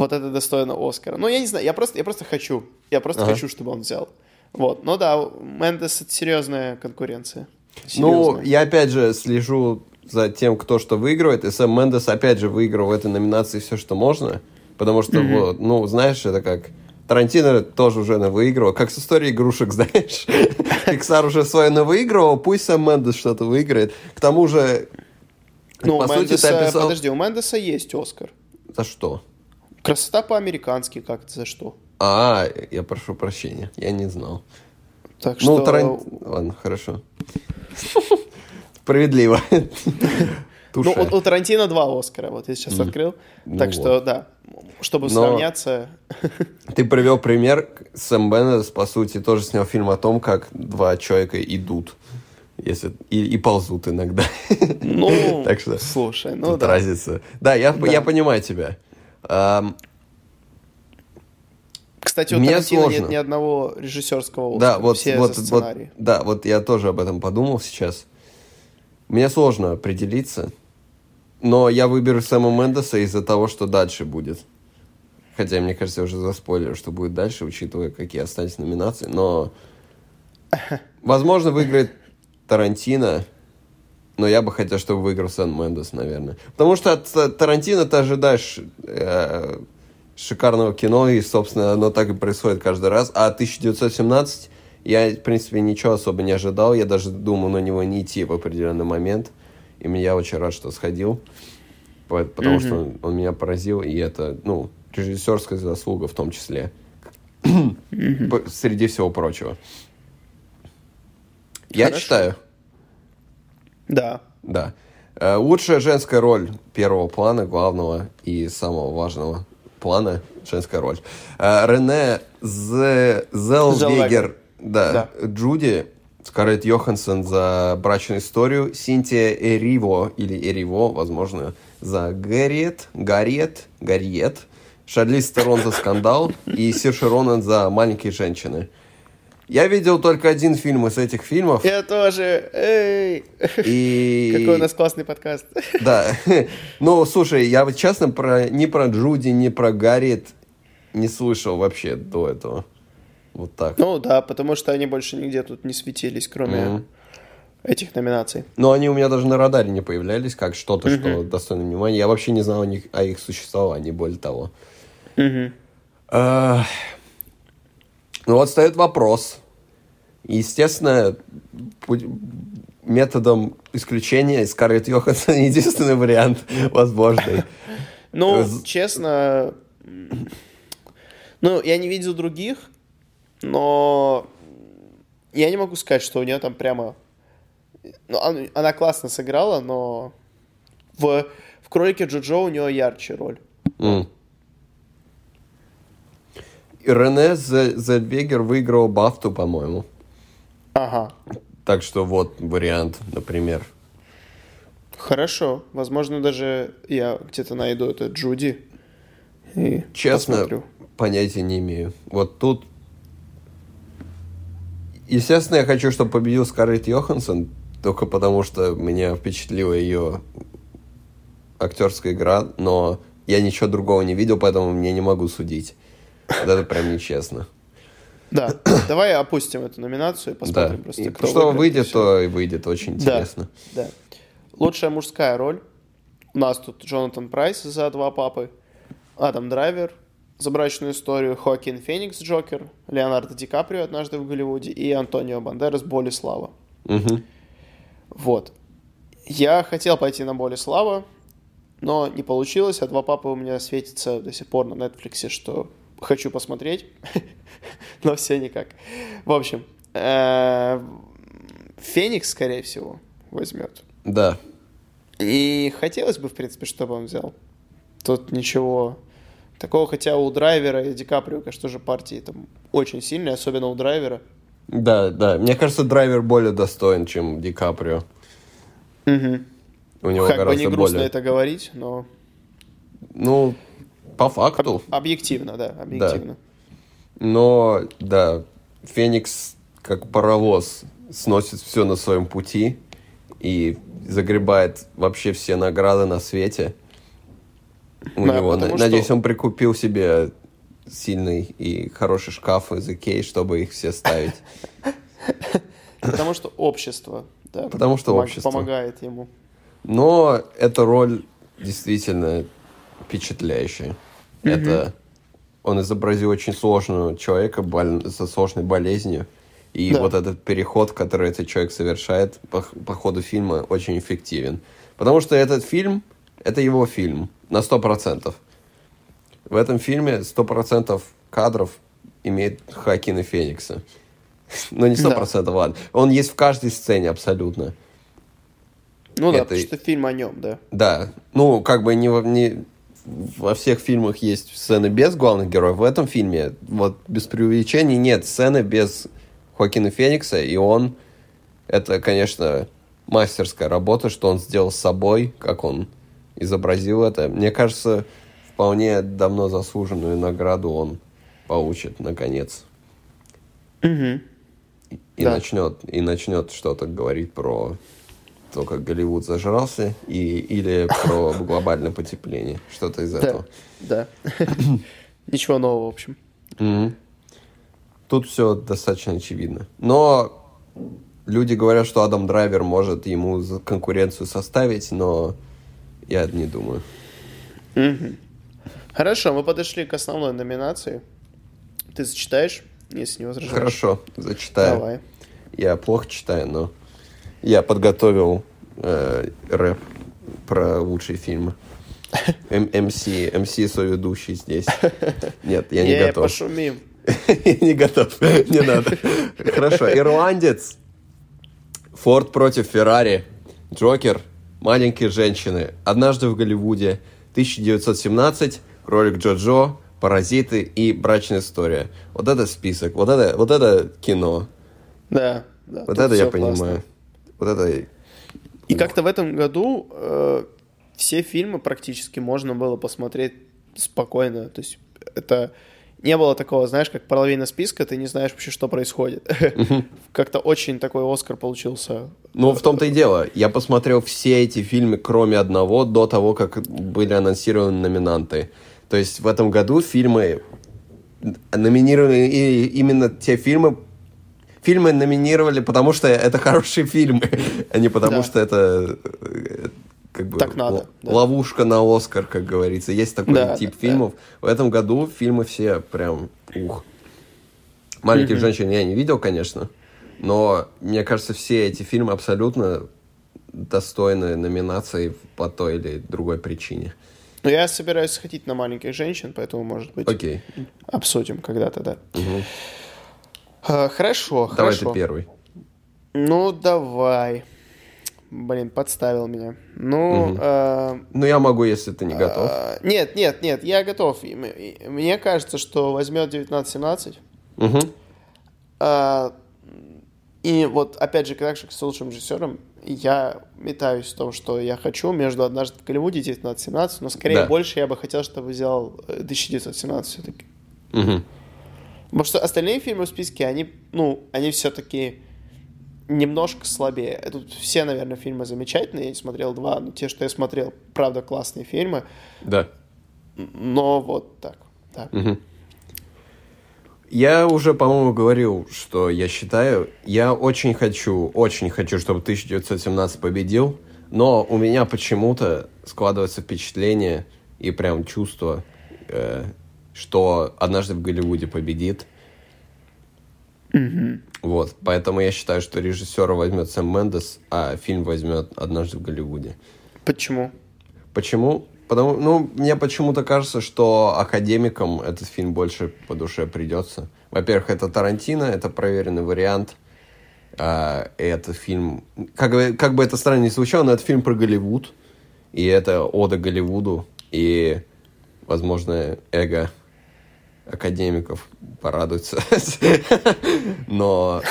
вот это достойно Оскара. Ну, я не знаю, я просто, я просто хочу. Я просто Ага. хочу, чтобы он взял. Вот. Ну да, Мендес это серьезная конкуренция. Ну, Серьезная. я опять же слежу за тем, кто что выигрывает, и Сэм Мендес опять же выиграл в этой номинации все, что можно, потому что, вот, ну, знаешь, это как... Тарантино тоже уже на выигрывал, как с историей игрушек, знаешь. Пиксар уже свое на выигрывал, пусть Сэм Мендес что-то выиграет. К тому же, Ну, по у сути, ты Мендеса, описал... подожди, у Мендеса есть Оскар. За что? Красота по-американски как-то за что? А, я прошу прощения, я не знал. Так Ну, что... Таран- Ладно, хорошо. Справедливо. Ну, у, у Тарантино два Оскара, вот я сейчас открыл. Ну так вот. что, да, чтобы Но- сравняться... Ты привел пример. Сэм Беннес, по сути, тоже снял фильм о том, как два человека идут. Если, и, и ползут иногда. Ну, Так что слушай, ну да. разница. Да, я, Да. я понимаю тебя. Ам, Кстати, у Мне Тарантино сложно. нет ни одного режиссерского Оскара. да, вот, все вот, вот, да, вот я тоже об этом подумал сейчас. Мне сложно определиться, но я выберу Сэма Мендеса из-за того, что дальше будет. Хотя, мне кажется, я уже заспойлерил, что будет дальше, учитывая, какие остались номинации. Но, возможно, выиграет Тарантино, но я бы хотел, чтобы выиграл Сэм Мендес, наверное. Потому что от Та- Тарантино ты ожидаешь э, шикарного кино, и, собственно, оно так и происходит каждый раз. А 1917 я, в принципе, ничего особо не ожидал. Я даже думал на него не идти в определенный момент. И я очень рад, что сходил. По- Потому что он, он меня поразил, и это, ну, режиссерская заслуга в том числе. По- Среди всего прочего. Я Хорошо. читаю. Да. Да. Э, Лучшая женская роль первого плана, главного и самого важного плана женская роль. Э, Рене Зе- Зелвегер, да, Да. Джуди, Скарлетт Йоханссон за брачную историю, Синтия Эриво, или Эриво, возможно, за Гарриет, Гарриет, Гарриет, Шарлиз Стерон за скандал и Сирши Ронан за маленькие женщины. Я видел только один фильм из этих фильмов. Я тоже. Эй! И... Какой у нас классный подкаст. Да. Ну, слушай, я вот честно про, ни про Джуди, ни про Гарриет не слышал вообще до этого. Вот так. Ну да, потому что они больше нигде тут не светились, кроме Мгм. этих номинаций. Но они у меня даже на радаре не появлялись, как что-то, Мгм. что достойно внимания. Я вообще не знал о, них, о их существовании, более того. Мгм. Ну вот встает вопрос. Естественно, методом исключения Скарлетт Йоханссон единственный вариант возможный. Ну, З- честно, ну, я не видел других, но я не могу сказать, что у нее там прямо... Ну, она, классно сыграла, но в, в «Кролике Джоджо» у нее ярче роль. М. Рене Зе- Зельвегер выиграл Бафту, по-моему. Ага, Так что вот вариант, например. хорошо. Возможно, даже я где-то найду это Джуди и Честно, посмотрю. понятия не имею. Вот тут... Естественно, я хочу, чтобы победил Скарлетт Йоханссон, только потому что меня впечатлила ее актерская игра, но я ничего другого не видел, поэтому мне не могу судить. Вот это прям нечестно. Да, давай опустим эту номинацию и Да. посмотрим просто, И кто что выйдет, то и выйдет. Очень Да. интересно. Да. Лучшая мужская роль. У нас тут Джонатан Прайс за два папы, Адам Драйвер за брачную историю, Хоакин Феникс Джокер, Леонардо Ди Каприо однажды в Голливуде и Антонио Бандерас Боли Слава. Мгм. Вот. Я хотел пойти на Боли Слава, но не получилось, а два папы у меня светится до сих пор на Netflix, что хочу посмотреть, но все никак. В общем, э, Феникс, скорее всего, возьмет. Да. И хотелось бы, в принципе, чтобы он взял. Тут ничего такого, хотя у Драйвера и Ди Каприо, конечно, тоже партии там очень сильные, особенно у Драйвера. Да, да. Мне кажется, драйвер более достоин, чем Ди Каприо. Мгм. У него Как бы не грустно более... это говорить, но Ну, по факту. объективно, да, объективно. Но, да, Феникс, как паровоз, сносит все на своем пути и загребает вообще все награды на свете. У Да, него, потому на- что- надеюсь, он прикупил себе сильный и хороший шкаф из Икеи, чтобы их все ставить. Потому что общество, да, Потому что помог- общество. помогает ему. Но эта роль действительно впечатляющая. Это он изобразил очень сложного человека боль- со сложной болезнью. И Да. вот этот переход, который этот человек совершает по, по ходу фильма, очень эффективен. Потому что этот фильм, это его фильм на 100%. В этом фильме 100% кадров имеет Хакина Феникса. Ну, не 100%, ладно. Он есть в каждой сцене абсолютно. Ну да, потому что фильм о нем, да. Да, ну, как бы не во всех фильмах есть сцены без главных героев. В этом фильме, вот без преувеличений, нет сцены без Хоакина Феникса, и он, это, конечно, мастерская работа, что он сделал с собой, как он изобразил это. Мне кажется, вполне давно заслуженную награду он получит, наконец. Мгм. И Да. начнет, и начнет что-то говорить про то, как Голливуд зажрался, и, или про глобальное потепление. Что-то из этого. Да. Ничего нового, в общем. Тут все достаточно очевидно. Но люди говорят, что Адам Драйвер может ему конкуренцию составить, но я не думаю. Хорошо, мы подошли к основной номинации. Ты зачитаешь, если не возражаешь? Хорошо, зачитаю. Давай. Я плохо читаю, но я подготовил э, рэп про лучшие фильмы. МС, МС соведущий здесь. Нет, я не готов. пошумим. Я не готов, не надо. Хорошо, ирландец, Форд против Феррари, Джокер, маленькие женщины, однажды в Голливуде, 1917, кролик Джо-Джо, паразиты и брачная история. Вот это список, вот это, вот это кино. Да, да. Вот это я классно. понимаю. Вот это... И как-то в этом году э, все фильмы практически можно было посмотреть спокойно. То есть это не было такого, знаешь, как половина списка, ты не знаешь вообще, что происходит. Как-то очень такой Оскар получился. Ну, в том-то и дело. Я посмотрел все эти фильмы, кроме одного, до того, как были анонсированы номинанты. То есть в этом году фильмы номинировали и- именно те фильмы, фильмы номинировали, потому что это хорошие фильмы, а не потому Да. что это э, как бы Так надо, л- да. ловушка на Оскар, как говорится. Есть такой Да, тип да, фильмов. В этом году фильмы все прям ух. Маленьких женщин я не видел, конечно, но мне кажется, все эти фильмы абсолютно достойны номинации по той или другой причине. Но я собираюсь сходить на маленьких женщин, поэтому, может быть, Окей, обсудим когда-то, да. А, хорошо, давай хорошо. ты первый. Ну, давай. Блин, подставил меня. Ну, а, Ну, я могу, если ты не готов. а, нет, нет, нет, я готов. Мне кажется, что возьмет 19-17. Мгм. А, И вот, опять же, же, с лучшим режиссером, я метаюсь в том, что я хочу между «Однажды в Голливуде» и «1917», но скорее Да. больше я бы хотел, чтобы взял э, «1917» все-таки. Мгм. Потому что остальные фильмы в списке, они, ну, они все-таки немножко слабее. Тут все, наверное, фильмы замечательные. Я не смотрел два, но те, что я смотрел, правда, классные фильмы. Да. Но вот так, да. Мгм. Я уже, по-моему, говорил, что я считаю, я очень хочу, очень хочу, чтобы 1917 победил, но у меня почему-то складывается впечатление и прям чувство, э, что однажды в Голливуде победит. Вот, поэтому я считаю, что режиссера возьмет Сэм Мендес, а фильм возьмет однажды в Голливуде. Почему? Почему? Потому, ну, мне почему-то кажется, что академикам этот фильм больше по душе придется. Во-первых, это Тарантино, это проверенный вариант. А, и это фильм... Как, бы- как бы это странно ни звучало, но это фильм про Голливуд. И это ода Голливуду. И, возможно, эго академиков порадуется. Но,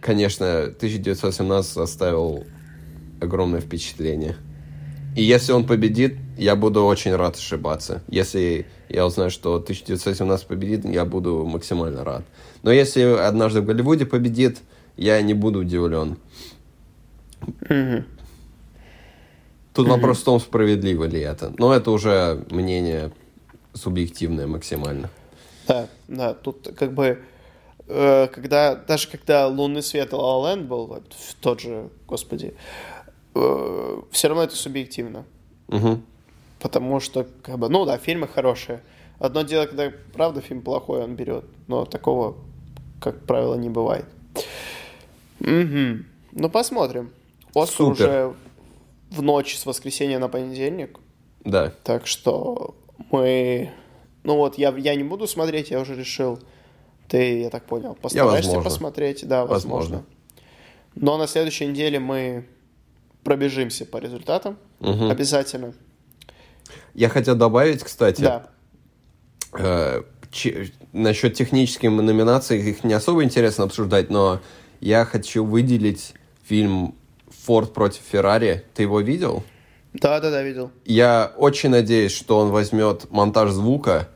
конечно, 1917 оставил огромное впечатление. И если он победит, я буду очень рад ошибаться. Если я узнаю, что 1917 победит, я буду максимально рад. Но если однажды в Голливуде победит, я не буду удивлен. Тут вопрос в том, справедливо ли это. Но это уже мнение субъективное максимально. Да, да, тут как бы, э, когда, даже когда «Лунный свет» и «Ла Ла Ленд» был, в тот же, господи, все равно это субъективно. Мгм. Потому что, как бы, ну да, фильмы хорошие. Одно дело, когда, правда, фильм плохой, он берет. Но такого, как правило, не бывает. Мгм. Ну, посмотрим. Оскар Супер. уже в ночь с воскресенья на понедельник. Да. Так что мы... Ну вот, я, я не буду смотреть, я уже решил. Ты, я так понял, постараешься посмотреть? Да, возможно. Возможно. Но на следующей неделе мы пробежимся по результатам. Мгм. Обязательно. Я хотел добавить, кстати, Да. э, че- насчет технических номинаций, их не особо интересно обсуждать, но я хочу выделить фильм «Форд против Феррари». Ты его видел? Да, да, да, видел. Я очень надеюсь, что он возьмет монтаж звука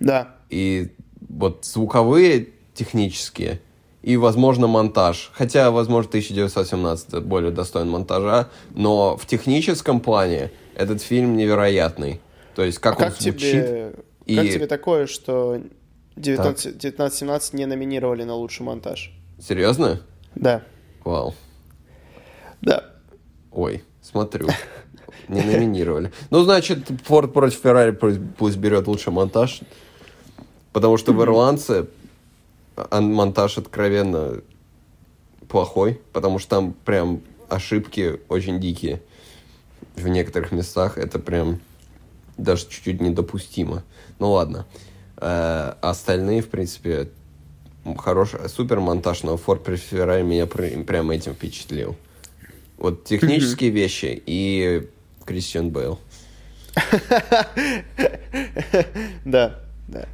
Да. и вот звуковые технические и, возможно, монтаж. Хотя, возможно, 1917 более достоин монтажа, но в техническом плане этот фильм невероятный. То есть, как, А он как звучит. тебе, и- как тебе такое, что 19 1917 не номинировали на лучший монтаж? Серьезно? Да. Вау. Да. Ой, смотрю. Не номинировали. Ну, значит, Форд против Феррари пусть, берет лучший монтаж. Потому что в «Ирландце» а- монтаж откровенно плохой. Потому что там прям ошибки очень дикие. В некоторых местах это прям даже чуть-чуть недопустимо. Ну, ладно. Э, а остальные, в принципе, хороший, супер монтаж, но Форд против Феррари меня пр- прям этим впечатлил. Вот технические вещи и Кристиан Бейл. Да. Да.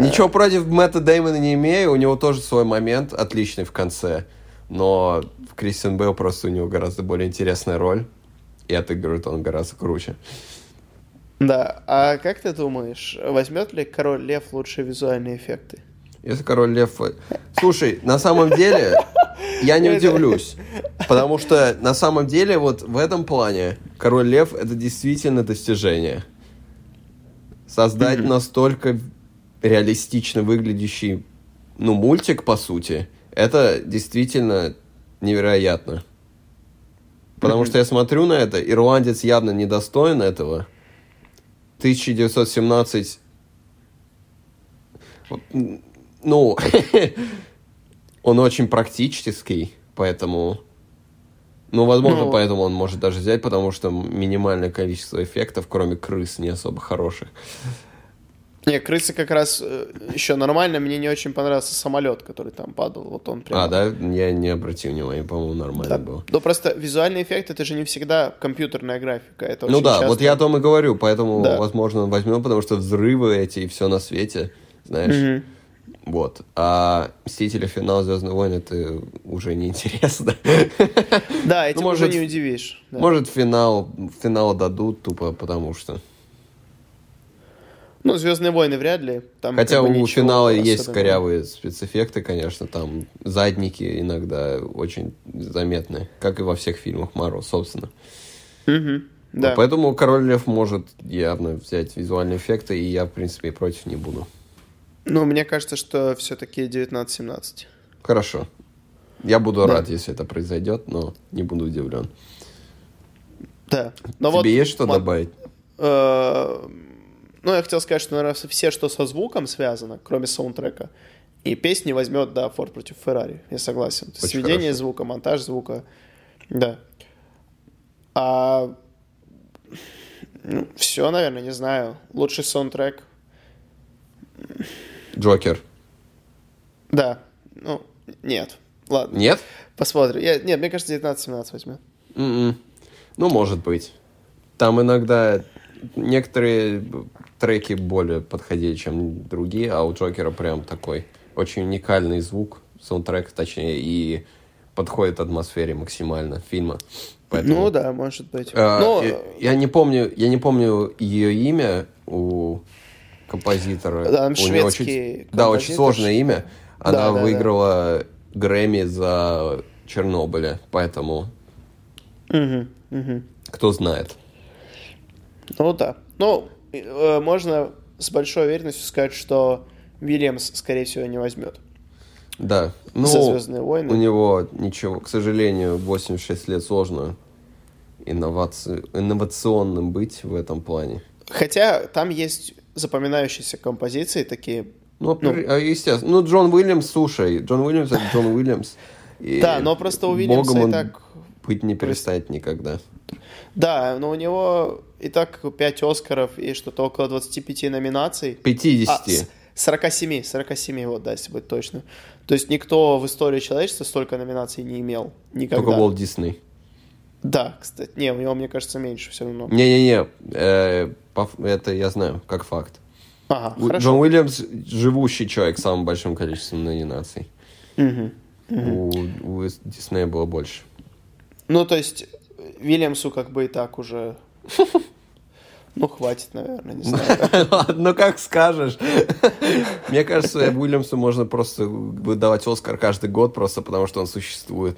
Ничего против Мэтта Деймона не имею, у него тоже свой момент отличный в конце, но Кристиан Бейл просто у него гораздо более интересная роль, и отыгрывает он гораздо круче. Да. А как ты думаешь, возьмет ли Король Лев лучшие визуальные эффекты? Если Король Лев... Слушай, на самом деле, я не удивлюсь. Потому что на самом деле вот в этом плане Король Лев это действительно достижение. Создать настолько реалистично выглядящий, ну, мультик, по сути, это действительно невероятно. Потому что я смотрю на это, ирландец явно недостоин этого. 1917... Ну, он очень практический, поэтому... Ну, возможно, Ну. поэтому он может даже взять, потому что минимальное количество эффектов, кроме крыс, не особо хороших. Не, крысы как раз э, еще нормально. Мне не очень понравился самолет, который там падал. Вот он прям. А, да? Я не обратил внимания, по-моему, нормально Да. было. Ну просто визуальный эффект это же не всегда компьютерная графика. Это Ну да, часто- вот я о том и говорю, поэтому, Да. возможно, он возьмем, потому что взрывы эти и все на свете, знаешь. Мгм. Вот. А Мстители финал Звездные войны это уже неинтересно. Да, этим Ну, может, уже не удивишь. да. Может, финал, финал дадут тупо потому что. Ну, Звездные войны вряд ли. Там Хотя как бы у финала есть особенного. корявые спецэффекты, конечно, там задники иногда очень заметны, как и во всех фильмах Марвел, собственно. Мгм. Да. Поэтому Король Лев может явно взять визуальные эффекты, и я, в принципе, против не буду. Ну, мне кажется, что все-таки 19-17. Хорошо. Я буду Да. рад, если это произойдет, но не буду удивлен. Да. Но Тебе вот, есть что мо- добавить? э, ну, я хотел сказать, что, наверное, все, что со звуком связано, кроме саундтрека, и песни возьмет, да, Форд против Феррари. Я согласен. То есть Очень сведение хорошо. звука, монтаж звука. Да. А все, наверное, не знаю. Лучший саундтрек. Джокер. Да. Ну, нет. Ладно. Нет? Посмотрим. Я- нет, мне кажется, 19-17 возьмет. М-м. Ну, может быть. Там иногда некоторые треки более подходили, чем другие, а у Джокера прям такой очень уникальный звук, саундтрек, точнее, и подходит атмосфере максимально фильма. Поэтому... Ну да, может быть. А, Но, я, я не помню, я не помню ее имя у композитора. Да, там шведский очень, да, очень композитор. сложное имя. Она Да, да, да. выиграла Грэмми за Чернобыля, поэтому Мгм, мгм. кто знает. Ну да. Ну, э, можно с большой уверенностью сказать, что Вильямс, скорее всего, не возьмет. Да. Ну, За «Звездные войны». у него ничего, к сожалению, 86 лет сложно инноваци- инновационным быть в этом плане. Хотя там есть запоминающиеся композиции такие. Ну, Ну. а, естественно. Ну, Джон Уильямс, слушай, Джон Уильямс это Джон Уильямс. И Да, но просто у Уильямса Богом и он так... быть не перестанет никогда. Да, но у него и так 5 Оскаров и что-то около 25 номинаций. 50. А, с- 47, 47, вот, да, если быть точно. То есть никто в истории человечества столько номинаций не имел. Никогда. Только Уолт Дисней. Да, кстати. Не, у него, мне кажется, меньше все равно. Не-не-не, э, это я знаю, как факт. Ага, У- хорошо. Джон Уильямс живущий человек с самым большим количеством номинаций. Мгм. У, у Диснея было больше. Ну, то есть, Вильямсу как бы и так уже... Ну, хватит, наверное, не знаю. Ну как скажешь. Мне кажется, Уильямсу можно просто выдавать Оскар каждый год, просто потому что он существует.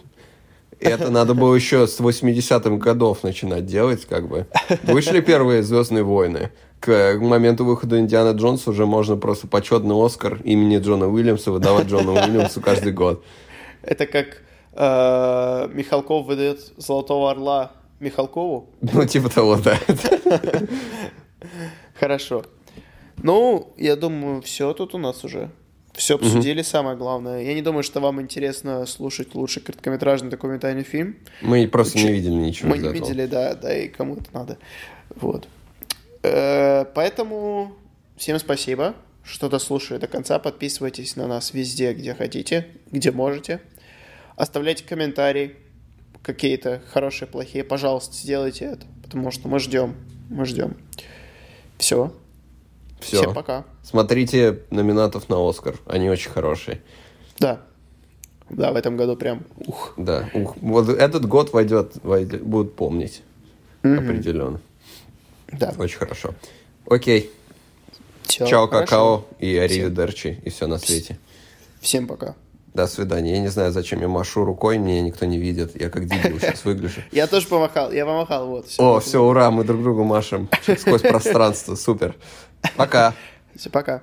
Это надо было еще с 80-х годов начинать делать, как бы. Вышли первые «Звездные войны». К моменту выхода Индиана Джонса уже можно просто почетный Оскар имени Джона Уильямса выдавать Джону Уильямсу каждый год. Это как э, Михалков выдает Золотого Орла Михалкову. Ну, типа того, да. Хорошо. Ну, я думаю, все тут у нас уже. Все обсудили, самое главное. Я не думаю, что вам интересно слушать лучший короткометражный документальный фильм. Мы просто не Чё- видели ничего Мы не этого. видели, да, да, и кому это надо. Вот. Э, Поэтому всем спасибо, что дослушали до конца. Подписывайтесь на нас везде, где хотите, где можете. Оставляйте комментарии какие-то хорошие, плохие. Пожалуйста, сделайте это, потому что мы ждем. Мы ждем. Все. Всё. Всем пока. Смотрите номинатов на Оскар. Они очень хорошие. Да. Да, в этом году прям ух. Да. Ух, вот этот год войдет, войдет будут помнить. Определенно. Да. Очень хорошо. Окей. Всё, Чао, хорошо. какао и аривидерчи. И все на свете. Всем пока. До свидания. Я не знаю, зачем я машу рукой, меня никто не видит. Я как дебил сейчас выгляжу. Я тоже помахал. Я помахал, вот. О, все, ура, мы друг другу машем сквозь пространство. Супер. Пока. Все, пока.